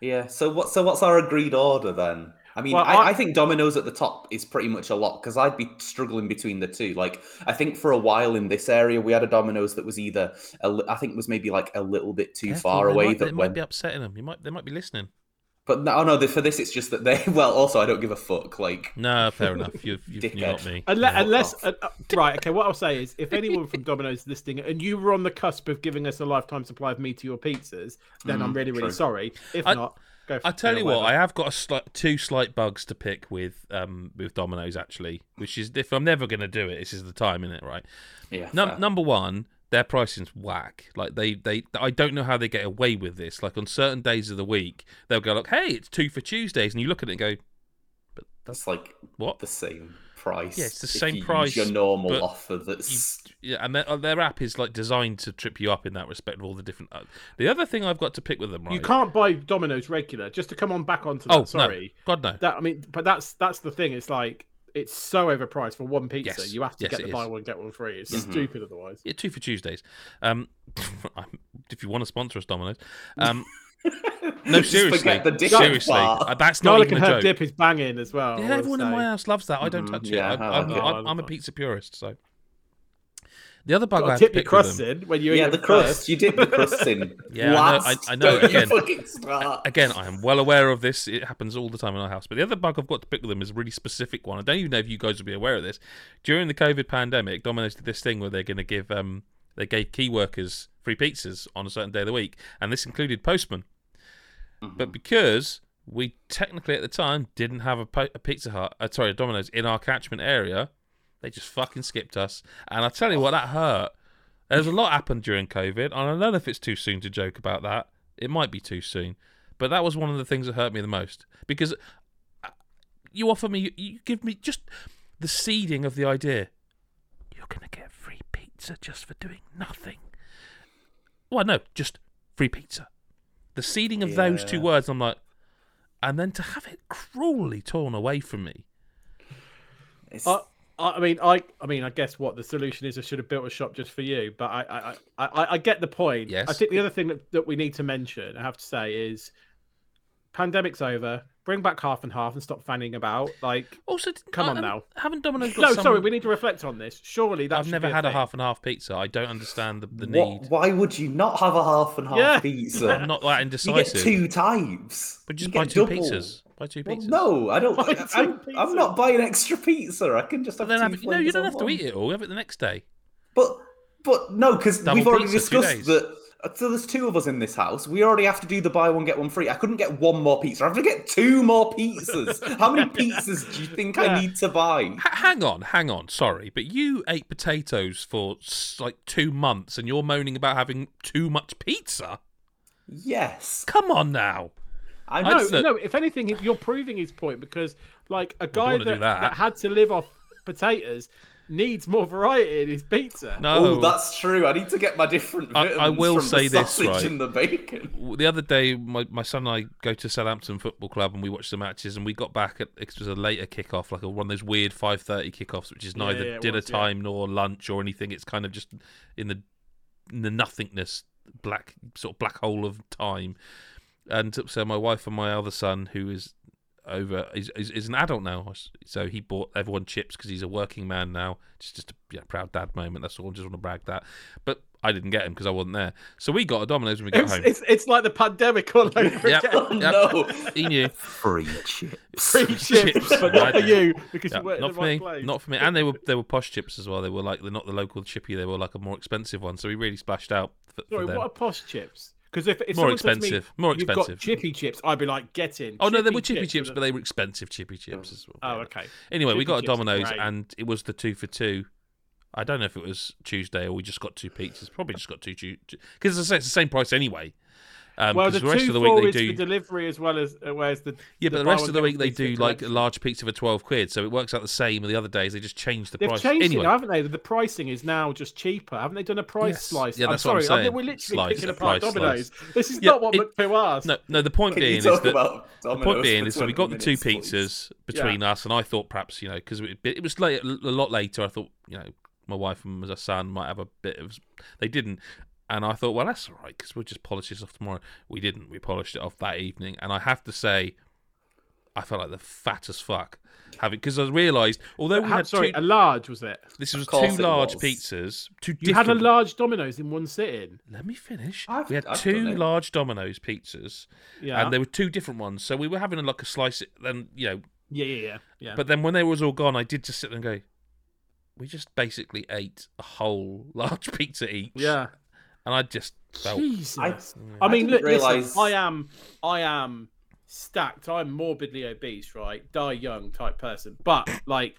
Yeah. So what? So what's our agreed order then? I mean, Well, I, I- I think Domino's at the top is pretty much a lot because I'd be struggling between the two. Like, I think for a while in this area, we had a Domino's that was either, a, li- I think was maybe like a little bit too Careful, far away. Might, that they when, might be upsetting them. You might. They might be listening. but no, no, for this it's just that they. *laughs* Well, also I don't give a fuck. Like, *laughs* No, fair enough. You, *laughs* you, you're not me. Unless, Yeah. unless uh, uh, right, okay. What I'll say is, if anyone from Domino's is listening, and you were on the cusp of giving us a lifetime supply of meat to your pizzas, then I'm Mm, really, really true. sorry. If I- not, go. For, I tell yeah, you what, I have got a slight, two slight bugs to pick with um with Domino's actually, which is if I'm never going to do it, this is the time, isn't it? Right. yeah. Num- number one, their pricing's whack. Like they, they, I don't know how they get away with this. Like on certain days of the week, they'll go like, "Hey, it's two for Tuesdays," and you look at it and go, "But that's That's like what?" the same price. Yeah, it's the if same you use price, Your normal offer. That's Yeah, and their, uh, their app is like designed to trip you up in that respect of all the different. Uh, the other thing I've got to pick with them, right? You can't buy Domino's regular. Just to come on back onto that. Oh sorry. no, God no. That I mean, but that's that's the thing. It's like it's so overpriced for one pizza. Yes. You have to Yes, get it the is. buy one get one free. It's Mhm. stupid otherwise. Yeah, two for Tuesdays. Um, *laughs* if you want to sponsor us, Domino's. Um, *laughs* no, *laughs* Just seriously, forget the dick seriously, part. uh, that's not Garlic even and a herb joke. dip is banging as well. Yeah, will everyone in my house loves that. I don't Mhm, touch yeah, it. I, I I'm, like. I'm, I I'm a pizza purist, so. The other bug I Gotta have to tip your pick with them, in when you yeah, the crust. first. You dip the crust in. *laughs* Yeah, I know- I- I know, *laughs* again. You again, I am well aware of this. It happens all the time in our house. But the other bug I've got to pick with them is a really specific one. I don't even know if you guys will be aware of this. During the COVID pandemic, Domino's did this thing where they're going to give um they gave key workers free pizzas on a certain day of the week, and this included postmen. But because we technically at the time didn't have a, po- a Pizza Hut, uh, sorry, a Domino's in our catchment area, they just fucking skipped us. And I tell you what, that hurt. There's a lot happened during COVID, and I don't know if it's too soon to joke about that. It might be too soon, but that was one of the things that hurt me the most because uh, you offer me, you give me just the seeding of the idea. You're gonna get free pizza just for doing nothing. Well, no, just free pizza. The seeding of those two words, I'm like, and then to have it cruelly torn away from me. I, I I mean, I, I mean, I guess what the solution is, I should have built a shop just for you. But I, I, I, I, I get the point. Yes. I think the other thing that, that we need to mention, I have to say, is pandemic's over. Bring back half and half and stop fanning about. Like, Also, Come I- on I'm- now. Haven't Domino's got no, some- sorry, we need to reflect on this. Surely that I've never be a had a thing. half and half pizza. I don't understand the, the What- need. why would you not have a half and half Yeah. pizza? I'm not that indecisive. *laughs* you get two types. but just You buy two double. pizzas. Buy two Well, pizzas. no, I don't. Buy I, I'm, I'm not buying extra pizza. I can just have then two have, no, you don't on have to one. eat it all. You have it the next day. But but no, because we've already pizza, discussed that. Uh, So there's two of us in this house. We already have to do the buy one get one free. I couldn't get one more pizza. I have to get two more pizzas. How many pizzas do you think Yeah. I need to buy? H- hang on, hang on. Sorry, but you ate potatoes for like two months, and you're moaning about having too much pizza. Yes, Come on now. I know. No, just- no. If anything, you're proving his point because, like, a guy that, that. that had to live off potatoes needs more variety in his pizza. No, Oh, that's true. I need to get my different I- I vitamins will from say the this, sausage right? and the bacon. the other day, my, my son and I go to Southampton Football Club and we watched the matches, and we got back at it was a later kickoff, like a, one of those weird five thirty kickoffs, which is neither yeah, it dinner was, yeah. time nor lunch or anything. It's kind of just in the in the nothingness, black sort of black hole of time. And so my wife and my other son, who is over, is is, is an adult now. So he bought everyone chips because he's a working man now. It's just a yeah, proud dad moment. That's all. I just want to brag that. But I didn't get him because I wasn't there. So we got a Domino's when we got It's, home. it's, it's like the pandemic all over *laughs* Yep. again. *laughs* Oh, Yep. no. He knew. Free chips. Free chips, Chips. but not for you because Yeah, you weren't not in the for right me. place. Not for me. And they were they were posh chips as well. They were like they're not the local chippy. They were like a more expensive one. So we really splashed out for, for Sorry, them. what are posh chips? Because if, if More to me, expensive. More expensive. got chippy chips, I'd be like, get in. Oh no, they were chippy chips, with but they were expensive chippy chips as well. Oh, oh okay. Anyway, we got a Domino's and it was the two for two. I don't know if it was Tuesday or we just got two pizzas. Probably just got two because it's the same price anyway. Um, well, 'cause the, the rest two of the week they is do. for delivery as well as uh, whereas the Yeah, but the buy rest of the week they do for like a collection. large pizza for twelve quid, so it works out the same. And the other days they just change the They've price. changed anyway, it, haven't they? The pricing is now just cheaper. Haven't they done a price Yes. slice? Yeah, I'm that's what I'm sorry. I saying. we're literally Slice, picking a apart price Domino's. slice. This is Yeah, not what it- McPhil asked. no, no. The point Can being is that the point being is that we got the two pizzas between us, and I thought perhaps you know because it, it was late, a lot later. I thought you know my wife and my son might have a bit of. They didn't, and I thought, well, that's all right because we'll just polish this off tomorrow. We didn't. We polished it off that evening, and I have to say, I felt like the fat as fuck having because I realised although we had sorry, two, a large was it? this was two large was. pizzas, two You had a large Domino's in one sitting. Let me finish. I've- we had I've two large Domino's pizzas, Yeah. and there were two different ones. So we were having a, like a slice, then you know yeah, yeah, yeah, yeah. but then when they was all gone, I did just sit there and go, we just basically ate a whole *laughs* large pizza each. yeah. And I just felt. Jesus. I, mm. I mean, didn't look, listen, I am, I am stacked. I'm morbidly obese, right? Die young type person. But like,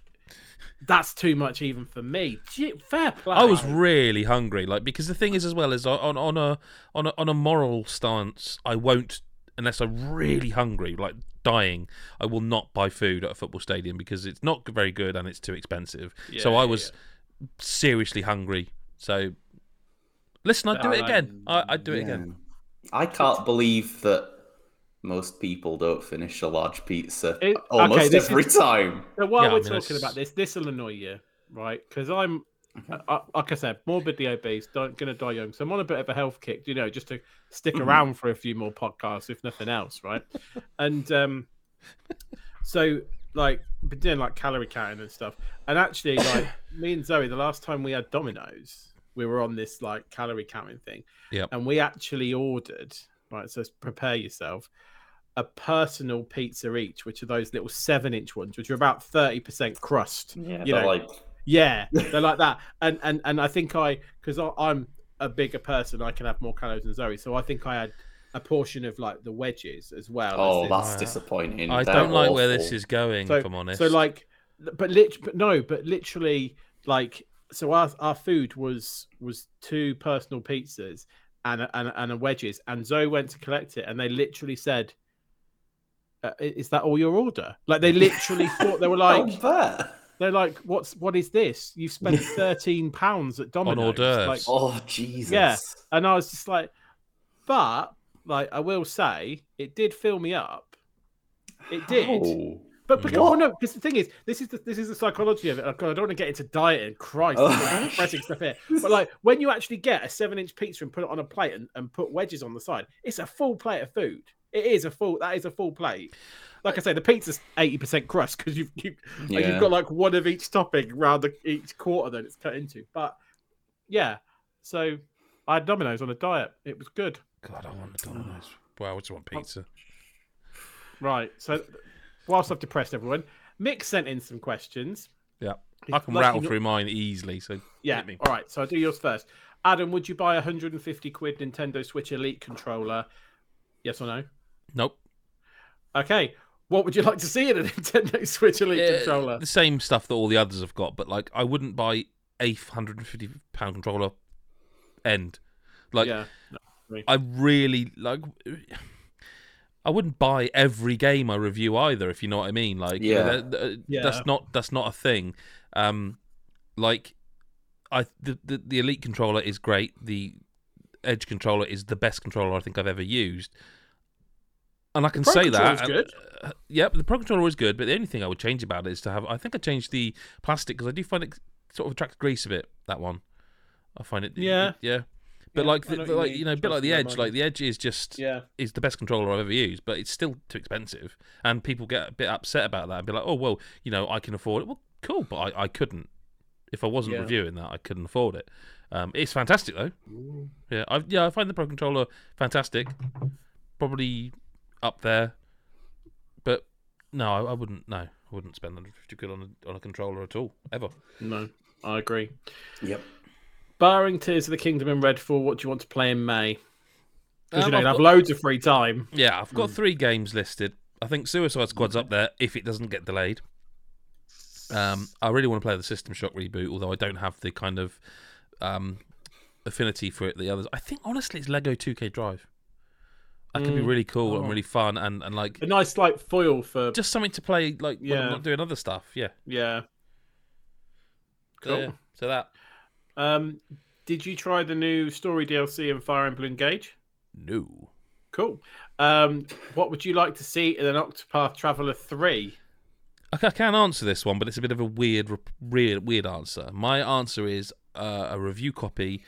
that's too much even for me. Gee, Fair play. I was really hungry, like because the thing is, as well as on on a on a on a moral stance, I won't unless I'm really hungry, like dying. I will not buy food at a football stadium because it's not very good and it's too expensive. so Yeah, I yeah, was seriously hungry. So listen, I'd do it again. I, I'd do it Yeah. again. I can't believe that most people don't finish a large pizza It- almost okay, every is- time. So while Yeah, we're mean, talking it's- about this, this will annoy you, right? Because I'm, I, like I said, morbidly obese, don't gonna die young. So I'm on a bit of a health kick, you know, just to stick Mhm. around for a few more podcasts, if nothing else, right? *laughs* and um, so like been doing like calorie counting and stuff. And actually, like *laughs* me and Zoe, the last time we had Domino's, we were on this like calorie counting thing. Yeah. And we actually ordered, right? So prepare yourself. A personal pizza each, which are those little seven inch ones, which are about 30% crust. Yeah, You they're know, like Yeah, *laughs* they're like that. And and and I think I because I'm a bigger person, I can have more calories than Zoe. So I think I had a portion of like the wedges as well. oh, this- that's disappointing. I They're don't like where this is going, so, if I'm honest. So like, but lit, but no, but literally like, so our our food was was two personal pizzas and a, and a, and a wedges, and Zoe went to collect it, and they literally said. Uh, is that all your order? Like they literally *laughs* thought they were like, I they're like, what's what is this? You spent *laughs* thirteen pounds at Domino's, hors d'oeuvres. like, Oh Jesus. Yeah. and I was just like, but like I will say, it did fill me up. It did. How? But because, well, no, because the thing is, this is the this is the psychology of it. Like, I don't want to get into dieting, Christ, Oh. I'm stuff here. But like when you actually get a seven-inch pizza and put it on a plate and, and put wedges on the side, it's a full plate of food. It is a full. That is a full plate. Like I say, the pizza's eighty percent crust because you've you, and Yeah. you've got like one of each topping around the, each quarter that it's cut into. But yeah, so I had Domino's on a diet. It was good. God, I want a Domino's. Well, I just want oh. pizza. Right. So whilst I've depressed everyone, Mick sent in some questions. Yeah, He's I can rattle through mine easily. So Yeah. All right. So I'll do yours first. Adam, would you buy a 150 quid Nintendo Switch Elite controller? Yes or no? Nope. Okay. What would you like to see in a *laughs* Nintendo Switch Elite Yeah, controller? the same stuff that all the others have got, but like I wouldn't buy a hundred and fifty pound controller. End. Like yeah. I really like. I wouldn't buy every game I review either, if you know what I mean. Like, you know, Yeah. that- that- Yeah. that's not that's not a thing. Um, like, I the, the the Elite controller is great. The Edge controller is the best controller I think I've ever used, and I can Pro say that. controller's good. Uh, yep, the Pro controller is good, but the only thing I would change about it is to have. I think I changed the plastic because I do find it sort of attracts grease a bit. That one, I find it. Yeah. yeah. But Yeah, like, the, the- like mean. you know, a bit like the Edge. me, Like the Edge is just Yeah. is the best controller I've ever used, but it's still too expensive, and people get a bit upset about that and be like, "Oh well, you know, I can afford it." Well, cool, but I, I couldn't. If I wasn't Yeah. reviewing that, I couldn't afford it. Um, it's fantastic though. Yeah, I yeah, I find the Pro controller fantastic. Probably up there, but no, I, I wouldn't. No, I wouldn't spend 150 quid on a, on a controller at all ever. No, I agree. Yep. Barring Tears of the Kingdom and Redfall, what do you want to play in May? Because Um, you know, I've you have loads of free time. Yeah, I've got three games listed. I think Suicide Squad's up there if it doesn't get delayed. Um, I really want to play the System Shock reboot, although I don't have the kind of um, affinity for it. The others, I think, honestly, it's Lego 2K Drive. That could be Mm. really cool and Oh. really fun and, and like A nice like foil for just something to play like when I'm Yeah. not doing other stuff. Yeah. yeah. So, Cool. yeah. So that Um, did you try the new story DLC in Fire Emblem Engage? no. Cool. Um, what would you like to see in an Octopath Traveler three? I ca- I can answer this one, but it's a bit of a weird, weird, weird answer. My answer is uh, a review copy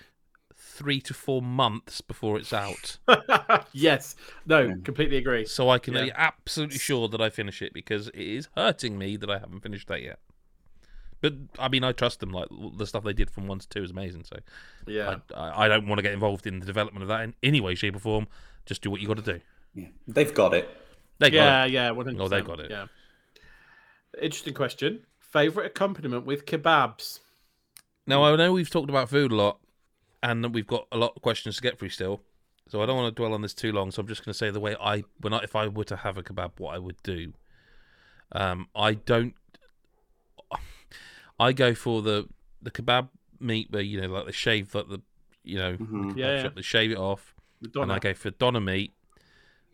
three to four months before it's out, *laughs* yes. No. Completely agree. so I can Yeah. be absolutely sure that I finish it because it is hurting me that I haven't finished that yet. But I mean, I trust them. Like the stuff they did from one to two is amazing. So Yeah. I, I, I don't want to get involved in the development of that in any way, shape, or form. Just do what you got to do. Yeah. They've got it. They got yeah. it. Yeah. One hundred. Oh, they got it. Yeah. Interesting question. Favorite accompaniment with kebabs? Now I know we've talked about food a lot, and that we've got a lot of questions to get through still. So I don't want to dwell on this too long. So I'm just going to say the way I, when I, if I were to have a kebab, what I would do. Um, I don't. I go for the the kebab meat where you know like they shave like the you know Mhm. Yeah, yeah. shop, they shave it off, Madonna. and I go for doner meat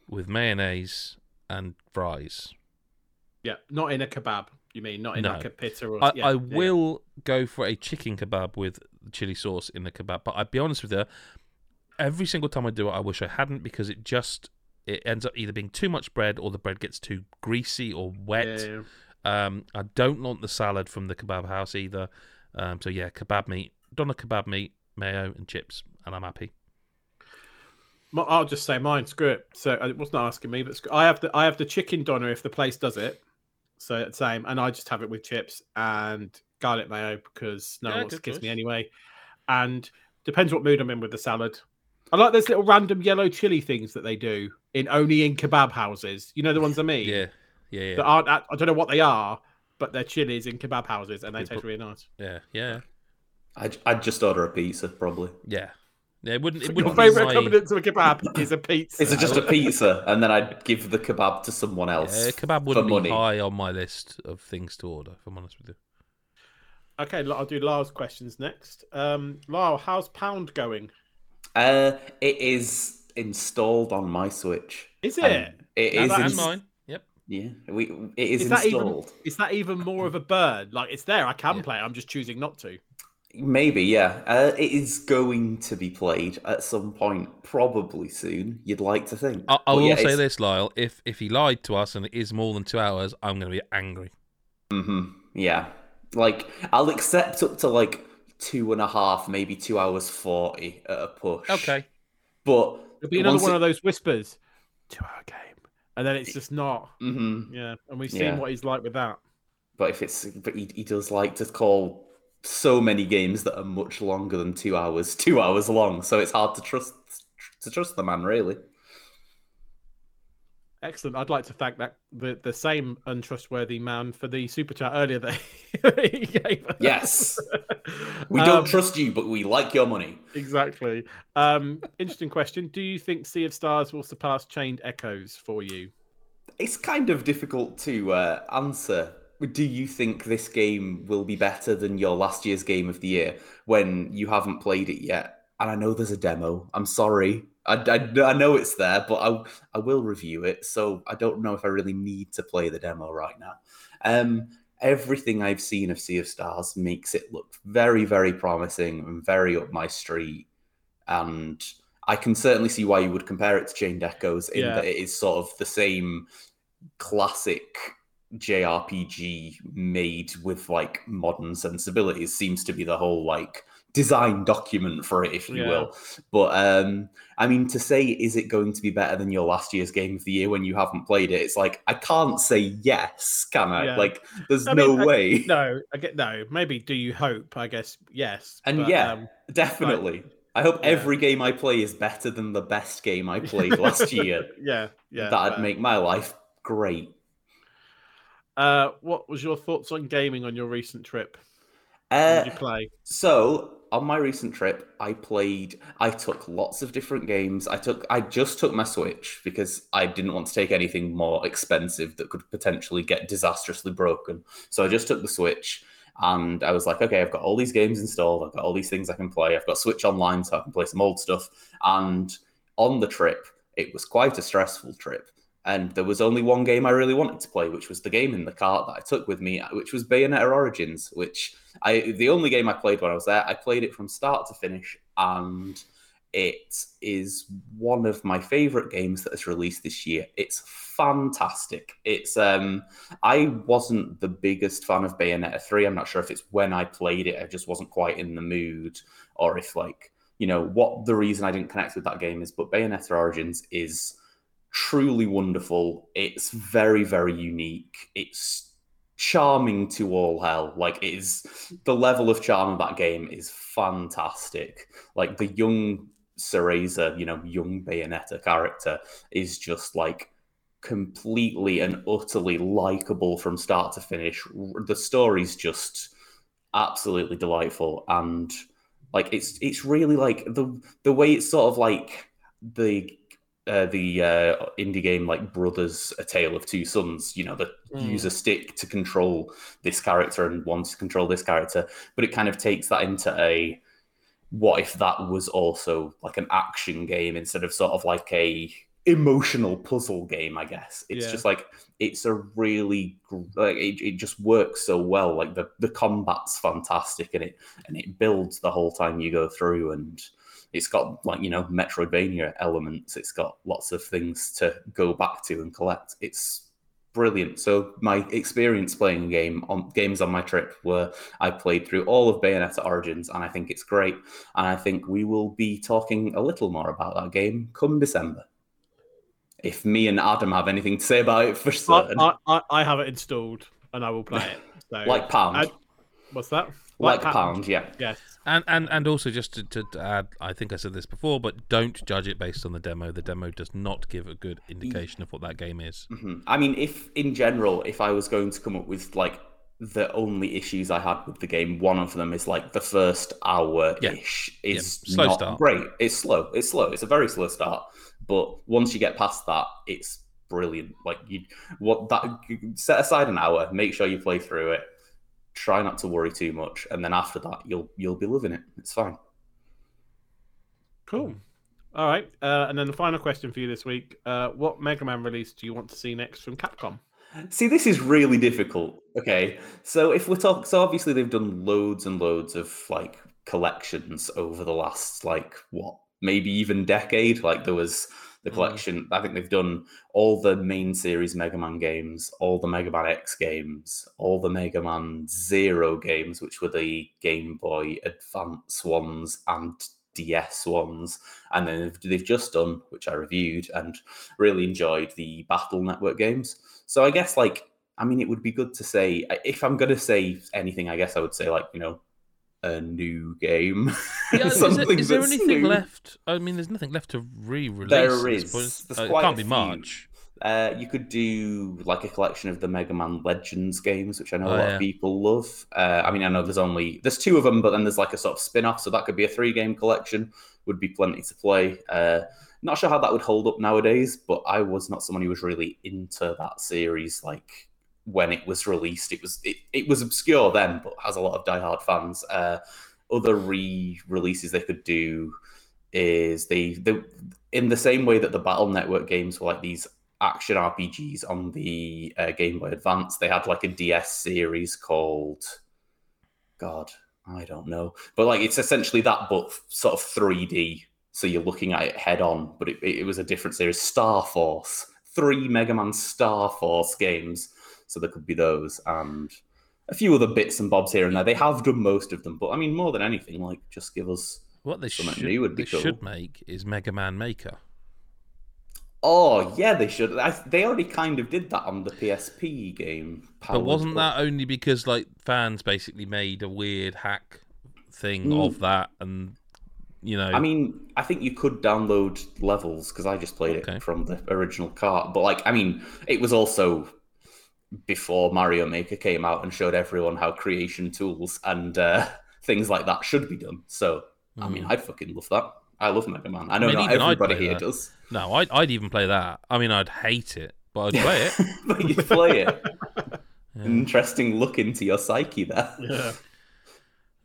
with mayonnaise and fries. Yeah. Not in a kebab. You mean not in No. like a pita or? I, yeah, I yeah. will go for a chicken kebab with chili sauce in the kebab, but I'd be honest with you, every single time I do it, I wish I hadn't because it just it ends up either being too much bread or the bread gets too greasy or wet. Yeah, yeah. Um, I don't want the salad from the kebab house either. Um, so yeah, kebab meat, doner kebab meat, mayo and chips, and I'm happy. I'll just say mine. Screw it. So uh, it wasn't asking me, but I have the I have the chicken doner if the place does it. So same, and I just have it with chips and garlic mayo because no Yeah, one wants to kiss choice. me anyway. And depends what mood I'm in with the salad. I like those little random yellow chili things that they do in only in kebab houses. You know the ones I mean? Yeah, yeah, yeah, That aren't. I don't know what they are, but they're chilies in kebab houses, and they Yeah, taste really nice. yeah, yeah, I'd, I'd just order a pizza, probably. yeah. Yeah, it wouldn't. It wouldn't be favorite my- accompaniment to a kebab is a pizza. Is it just a *laughs* pizza? And then I'd give the kebab to someone else. Yeah, kebab wouldn't be money. high on my list of things to order. If I'm honest with you. Okay, I'll do Lyle's questions next. Um, Lyle, how's Pound going? Uh, it is installed on my Switch. Is it? Um, it Now is that's And mine. Yep. Yeah, we it is, Is that even installed. is that even more of a burn? Like it's there, I can Yeah. play. it, I'm just choosing not to. Maybe, yeah. Uh, it is going to be played at some point, probably soon. You'd like to think. I, I will yeah, say it's- this, Lyle. If if he lied to us and it is more than two hours, I'm going to be angry. Mhm, Yeah, like I'll accept up to like two and a half, maybe two hours forty at a push. Okay. but It'll be another one it- of those whispers. Two hour game. And then it's just not. Mhm. Yeah. And we've seen Yeah. what he's like with that. But if it's, but he, he does like to call so many games that are much longer than two hours, two hours long. So it's hard to trust to trust the man, really. Excellent. I'd like to thank that the, the same untrustworthy man for the super chat earlier that *laughs* he gave us. Yes, *laughs* we don't Um, trust you, but we like your money. Exactly. Um, interesting question. Do you think Sea of Stars will surpass Chained Echoes for you? It's kind of difficult to uh, answer. Do you think this game will be better than your last year's game of the year when you haven't played it yet? And I know there's a demo. I'm sorry. I, I, I know it's there, but I, I will review it. So I don't know if I really need to play the demo right now. Um, everything I've seen of Sea of Stars makes it look very, very promising and very up my street. And I can certainly see why you would compare it to Chained Echoes in Yeah. that it is sort of the same classic JRPG made with like modern sensibilities seems to be the whole like design document for it, if you Yeah. will. But um, I mean, to say is it going to be better than your last year's game of the year when you haven't played it? It's like I can't say yes, can I? Yeah. Like, there's I no mean, I- way. No, I get no. Maybe do you hope? I guess yes. And but, yeah, um, Definitely. I hope Yeah. every game I play is better than the best game I played *laughs* last year. yeah, yeah. That'd make my life great. Uh, what was your thoughts on gaming on your recent trip? Uh, you play? So on my recent trip, I played. I took lots of different games. I took. I just took my Switch because I didn't want to take anything more expensive that could potentially get disastrously broken. So I just took the Switch, and I was like, okay, I've got all these games installed. I've got all these things I can play. I've got Switch Online, so I can play some old stuff. And on the trip, it was quite a stressful trip. And there was only one game I really wanted to play, which was the game in the cart that I took with me, which was Bayonetta Origins, which I the only game I played when I was there. I played it from start to finish, and it is one of my favorite games that is released this year. It's fantastic. It's um I wasn't the biggest fan of Bayonetta 3. I'm not sure if it's when I played it, I just wasn't quite in the mood, or if like, you know, what the reason I didn't connect with that game is, but Bayonetta Origins is truly wonderful. It's very, very unique. It's charming to all hell. Like it is the level of charm of that game is fantastic. Like the young Cereza, you know, young Bayonetta character is just like completely and utterly likable from start to finish. The story's just absolutely delightful and like it's it's really like the the way it's sort of like the uh, the uh, indie game like Brothers: A Tale of Two Sons. You know, that mm. use a stick to control this character and one to control this character, but it kind of takes that into a what if that was also like an action game instead of sort of like a emotional puzzle game i guess it's yeah. just like it's a really like it, it just works so well like the the combat's fantastic and it and it builds the whole time you go through and it's got like you know Metroidvania elements. It's got lots of things to go back to and collect. It's brilliant. So my experience playing game on games on my trip were I played through all of Bayonetta Origins, and I think it's great. And I think we will be talking a little more about that game come December. If me and Adam have anything to say about it for certain, I, I, I have it installed and I will play it. *laughs* So, like pound. I, what's that? Like, like pound. pound, yeah. Yes. And and and also just to, to, add, I think I said this before, but don't judge it based on the demo. The demo does not give a good indication of what that game is. Mm-hmm. I mean, if in general, if I was going to come up with like the only issues I had with the game, one of them is like the first hour ish yeah. is yeah. not start. great. It's slow. It's slow. It's a very slow start. But once you get past that, it's brilliant. Like you, what that set aside an hour, make sure you play through it try not to worry too much, and then after that, you'll you'll be loving it. It's fine. Cool. All right, uh, and then the final question for you this week: uh, What Mega Man release do you want to see next from Capcom? See, this is really difficult. Okay, so if we're talking, so obviously they've done loads and loads of like collections over the last like what, maybe even decade. Like there was the mm. collection. Mm. I think they've done all the main series Mega Man games, all the Mega Man X games, all the Mega Man Zero games, which were the Game Boy Advance ones and DS ones, and then they've just done, which I reviewed and really enjoyed, the Battle Network games. So I guess like I mean, it would be good to say if I'm going to say anything. I guess I would say like you know a new game. *laughs* Yeah, is, there, is there anything new. left? I mean, there's nothing left to re-release. There is. Uh, it can't be. March. Uh, you could do like a collection of the Mega Man Legends games, which I know oh, a lot yeah. of people love. Uh, I mean, I know there's only there's two of them, but then there's like a sort of spin-off, so that could be a three-game collection. Would be plenty to play. Uh, not sure how that would hold up nowadays, but I was not someone who was really into that series. Like when it was released. It was it, it was obscure then, but has a lot of diehard fans. Uh, other re-releases they could do is they, they in the same way that the Battle Network games were like these action RPGs on the uh, Game Boy Advance. They had like a DS series called God, I don't know, but like it's essentially that, but sort of 3D. So you're looking at it head on, but it, it was a different series. Star Force, three Mega Man Star Force games so there could be those and a few other bits and bobs here and there. They have done most of them, but I mean, more than anything, like just give us what they should, new would be they cool. should make is Mega Man Maker. Oh yeah, they should. I, they already kind of did that on the PSP game. But wasn't that only because like fans basically made a weird hack thing mm. of that, and you know? I mean, I think you could download levels because I just played okay. it from the original cart. But like, I mean, it was also before Mario Maker came out and showed everyone how creation tools and uh, *laughs* things like that should be done. So, mm. I mean, hmm. I'd fucking love that. I love Mega Man. I know I mean, not everybody here that. does. No, I'd, I'd even play that. I mean, I'd hate it, but I'd play it. *laughs* but you'd play it. *laughs* yeah. Interesting look into your psyche there. Yeah.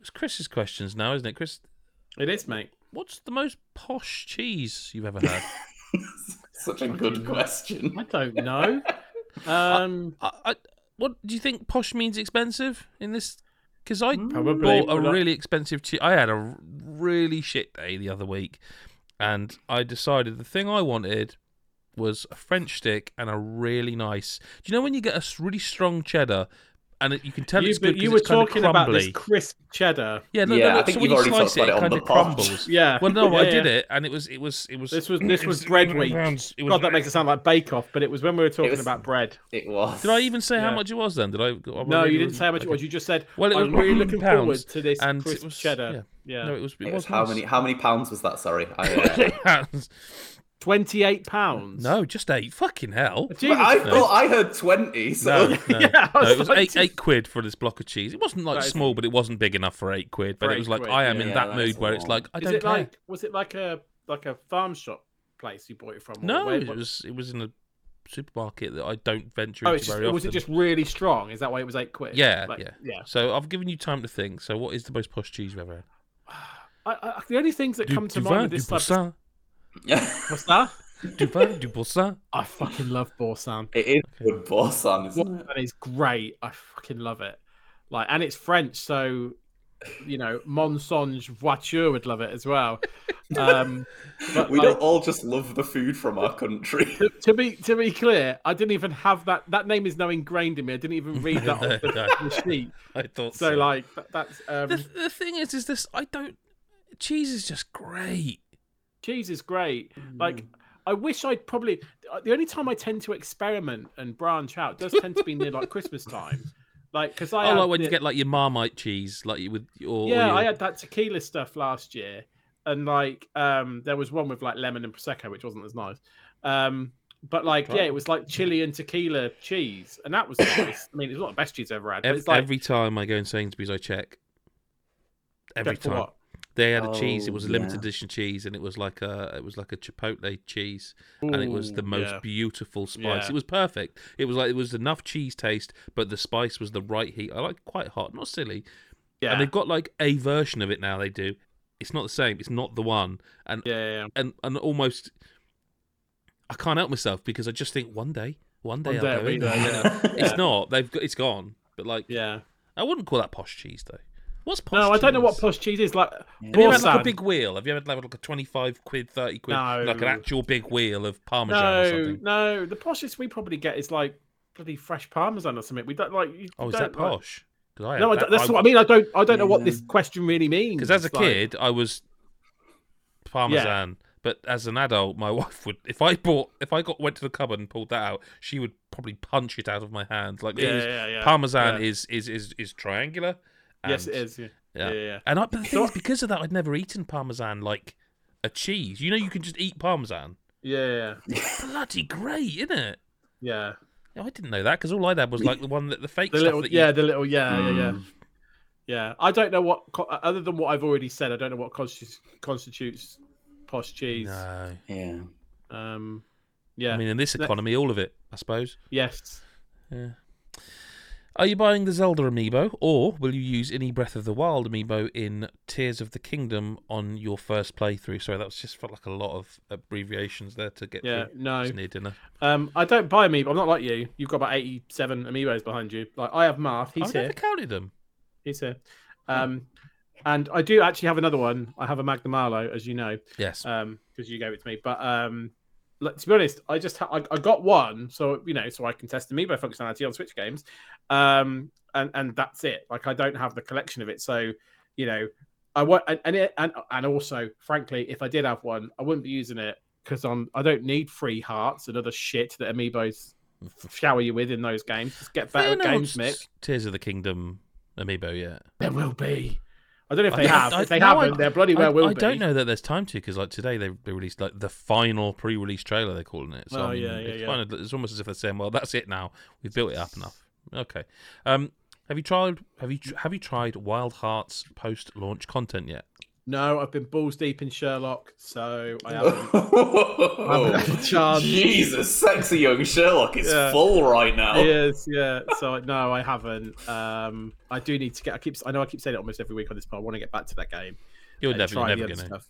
It's Chris's questions now, isn't it, Chris? It is, mate. What's the most posh cheese you've ever had? Such a good question. I don't know. Um, I, I, what do you think? Posh means expensive in this? Because I Probably, bought a but I- really expensive cheese. I had a really shit day the other week, and I decided the thing I wanted was a French stick and a really nice. Do you know when you get a really strong cheddar, and it, you can tell you, it's good but you 'cause were it's kind of talking about this crisp cheddar. Yeah, no, Yeah, no, no. I think so you've you already slice it, it it kind of pod. crumbles. Yeah. Well, no, I *laughs* Yeah, did it, and it was, it was, it was. This was this it was bread week. was, God, that makes it sound like Bake Off, but it was when we were talking was- about bread. It was. Did I even say how much it was then? Did I? I No, you didn't say how much it was. You just said, Well, it I'm was really looking forward to this crisp cheddar. Yeah. No, it was. It, It was was how many? How many pounds was that? Sorry, I, uh, *laughs* pounds? 28 pounds. No, just eight. Fucking hell. Jesus. But I No. thought I heard twenty. So No, *laughs* no, Yeah, no, it was like, eight just- eight quid for this block of cheese. It wasn't like That is- small, but it wasn't big enough for eight quid. But For it was like quid, I am in yeah, that that mood where it's like I Is don't it care. like was it like a like a farm shop place you bought it from? no, where- it was it was in a supermarket that I don't venture Oh, into it's just, very often. was it just really strong? Is that why it was eight quid? Yeah, Like, yeah. yeah. So I've given you time to think. So what is the most posh cheese you've ever had? I, I, the only things that Du, come to du mind vin, with this type of boursin, what's that? du vin, du boursin. I fucking love Boursin. it is good boursin, isn't it? And it's great. I fucking love it. Like, and it's French, so you know, Mensonge Voiture would love it as well. Um, *laughs* but We like, don't all just love the food from our country. to, to be to be clear, I didn't even have that. That name is now ingrained in me. I didn't even read that off the, *laughs* No. the sheet. I thought So so. like that, that's um, the, the thing is, is this? I don't. Cheese is just great. Cheese is great. Like I wish I'd probably uh, the only time I tend to experiment and branch out does tend to be near like Christmas time. Like because I Oh, like when the- you get like your Marmite cheese, like you with or yeah, or I had that tequila stuff last year, and like um there was one with like lemon and prosecco, which wasn't as nice. Um, but like yeah, it was like chili and tequila cheese, and that was nice. I mean, it's not the best cheese I've ever had. But Every, like every time I go in Sainsbury's, I check. Every check time what? They had a cheese, it Oh, was a limited yeah. edition cheese, and it was like a it was like a chipotle cheese, and it was the most yeah. beautiful spice. Yeah. It was perfect. It was like it was enough cheese taste, but the spice was the right heat. I like quite hot, not silly. Yeah, And they've got like a version of it now. They do. It's not the same. It's not the one. And yeah, yeah, yeah. and and almost, I can't help myself because I just think one day, one day One I'll go in there. It's *laughs* not. They've got. It's gone. But like, yeah. I wouldn't call that posh cheese though. What's posh? No, I don't know what posh cheese is. Like Have you ever had like a big wheel? Have you ever had like a twenty-five quid, thirty quid, like an actual big wheel of parmesan or No, something? no. The poshest we probably get is like bloody fresh parmesan or something. We don't like. You Oh, is don't, that like- I No, I had don't- that's what I mean. I don't. I don't know what this mm. question really means. Because as a It's like- kid, I was parmesan, but as an adult, my *laughs* wife would. If I bought, if I got went to the cupboard and pulled that out, she would probably punch it out of my hand. Like it yeah, was- yeah, yeah. parmesan yeah. is is is is triangular. Yes, it is. Yeah, Yeah. yeah, yeah. And I, but the thing So- is, because of that, I'd never eaten parmesan like a cheese. You know, you can just eat parmesan. Yeah, yeah, *laughs* Bloody great, isn't it? yeah. Yeah, I didn't know that because all I'd had was like the one that the fake The stuff little, that yeah, you. the little, yeah, yeah, yeah, Mm. yeah. I don't know what, other than what I've already said, I don't know what constitutes, constitutes posh cheese. No, Yeah. Um, yeah, I mean in this economy, all of it, I suppose. yes. Yeah. Are you buying the Zelda amiibo, or will you use any Breath of the Wild amiibo in Tears of the Kingdom on your first playthrough? Sorry, that was just felt like a lot of abbreviations there to get Yeah, through. no. It's near dinner. Um, I don't buy amiibo. I'm not like you. You've got about 87 amiibos behind you. Like I have Marth. He's I've here. never counted them. He's here. Um, and I do actually have another one. I have a Magnum Arlo, as you know. Yes. um because you gave it to me but um like, to be honest i just ha- I, I got one so you know so i can test the amiibo functionality on switch games. Um and and that's it. Like i don't have the collection of it so you know i want and and, it, and and also frankly if i did have one i wouldn't be using it because i'm i don't need free hearts and other shit that amiibos *laughs* shower you with in those games. Just get better at games mick. Tears of the Kingdom amiibo yeah. there will be i don't know if they I- have I- if they I- haven't there bloody well will I be don't know that there's time to because like today they, they released like the final pre-release trailer they're calling it. So Oh, I mean, yeah, yeah, it's yeah. kind of it's almost as if they're saying, well, that's it now. We've built it up enough. Okay. Um, have you tried? Have you have you tried Wild Hearts post-launch content yet? No i've been balls deep in sherlock so i *laughs* haven't haven't had a chance. Jesus, sexy young Sherlock is Yeah. full right now. Yes, yeah. So no, I haven't. Um, I do need to get. I keep. I know I keep saying it almost every week on this, but I want to get back to that game. You're never, try you're never other gonna. stuff.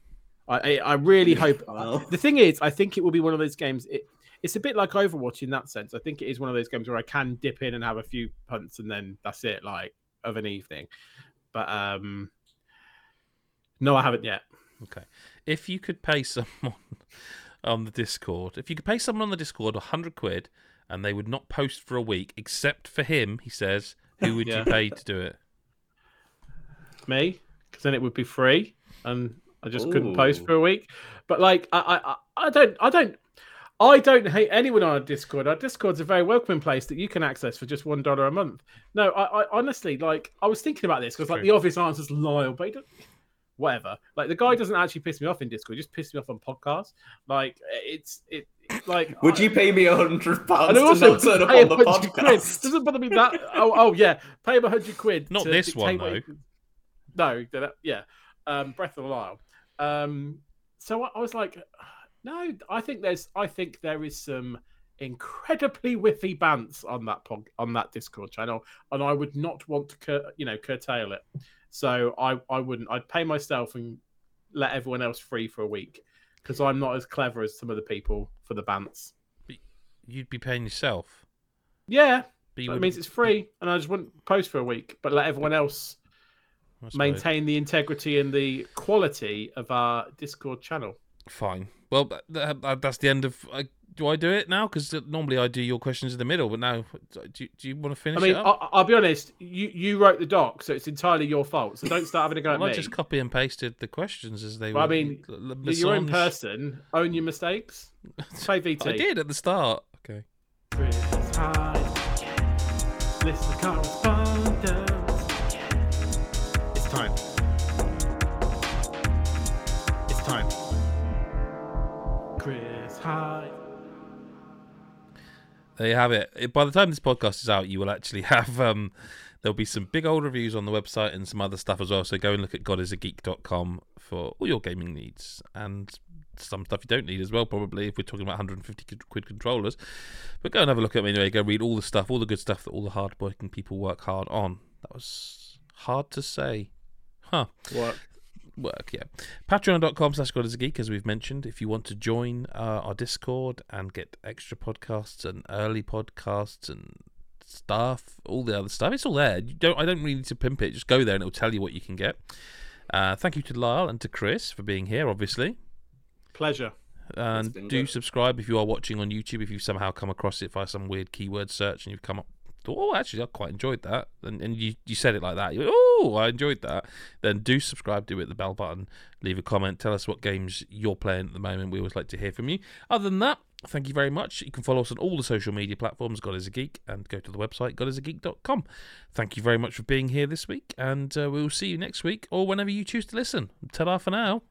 I I, I really hope. *laughs* Well. The thing is, I think it will be one of those games. It, it's a bit like Overwatch in that sense. I think it is one of those games where I can dip in and have a few punts, and then that's it, like of an evening. But um, no, I haven't yet. Okay. If you could pay *laughs* someone on the Discord, if you could pay someone on the Discord a hundred quid and they would not post for a week, except for him, he says, who would Yeah. you pay to do it? me because then it would be free and I just couldn't post for a week. But like I, I I- I don't I don't I don't hate anyone on our Discord. Our Discord's a very welcoming place that you can access for just one dollar a month. No, I, I honestly like I was thinking about this because like True. the obvious answer is Lyle, but he don't- whatever. Like the guy doesn't actually piss me off in Discord; he just pisses me off on podcasts. Like it's it it's like *laughs* Would I- you pay me a hundred pounds and to also not turn up on the 100 quid. podcast? Doesn't bother me that. Oh, oh yeah, pay him a hundred quid. Not to this one, dictate what No, yeah, um, Breath of the Wild. Um, so I, I was like, no, I think there's, I think there is some incredibly whiffy bants on that pod, on that Discord channel, and I would not want to, cur- you know, curtail it. So I, I wouldn't. I'd pay myself and let everyone else free for a week because I'm not as clever as some of the people for the bants. You'd be paying yourself. Yeah, But that means it's free, and I just wouldn't post for a week, but let everyone else maintain the integrity and the quality of our Discord channel. Fine. Well, that, that, that's the end of. I, do I do it now? Because normally I do your questions in the middle, but now, do, you- do you want to finish I mean, it up? I, I'll be honest. You you wrote the doc, so it's entirely your fault. So don't start having a go at well, I me. just copy and pasted the questions as they Well, I mean, l- l- You're your own person. Own your mistakes. *laughs* Play VT. I did at the start. Okay. Chris Hyde. List of correspondence. It's time. It's time. Chris Hyde. There you have it. By the time this podcast is out, you will actually *laughs* have um, there'll be some big old reviews on the website and some other stuff as well. So go and look at godisageek.com for all your gaming needs and some stuff you don't need as well. Probably if we're talking about 150 quid- controllers, but go and have a look at me anyway. Go read all the stuff, all the good stuff that all the hard-working people work hard on. That was hard to say, huh? Work. Work yeah. Patreon.com slash god is a geek as we've mentioned. If you want to join uh, our discord and get extra podcasts and early podcasts and stuff all the other stuff it's all there. You don't i don't really need to pimp it. Just go there and it'll tell you what you can get. Uh, thank you to lyle and to chris for being here obviously. Pleasure. and do good. subscribe if you are watching on youtube if you've somehow come across it via some weird keyword search and you've come up oh actually i quite enjoyed that. And, and you, you said it like that. You oh i enjoyed that. Then do subscribe do hit the bell button leave a comment tell us what games you're playing at the moment. We always like to hear from you. Other than that thank you very much. You can follow us on all the social media platforms god is a geek and go to the website godisageek.com thank you very much for being here this week and uh, we will see you next week or whenever you choose to listen. Ta da for now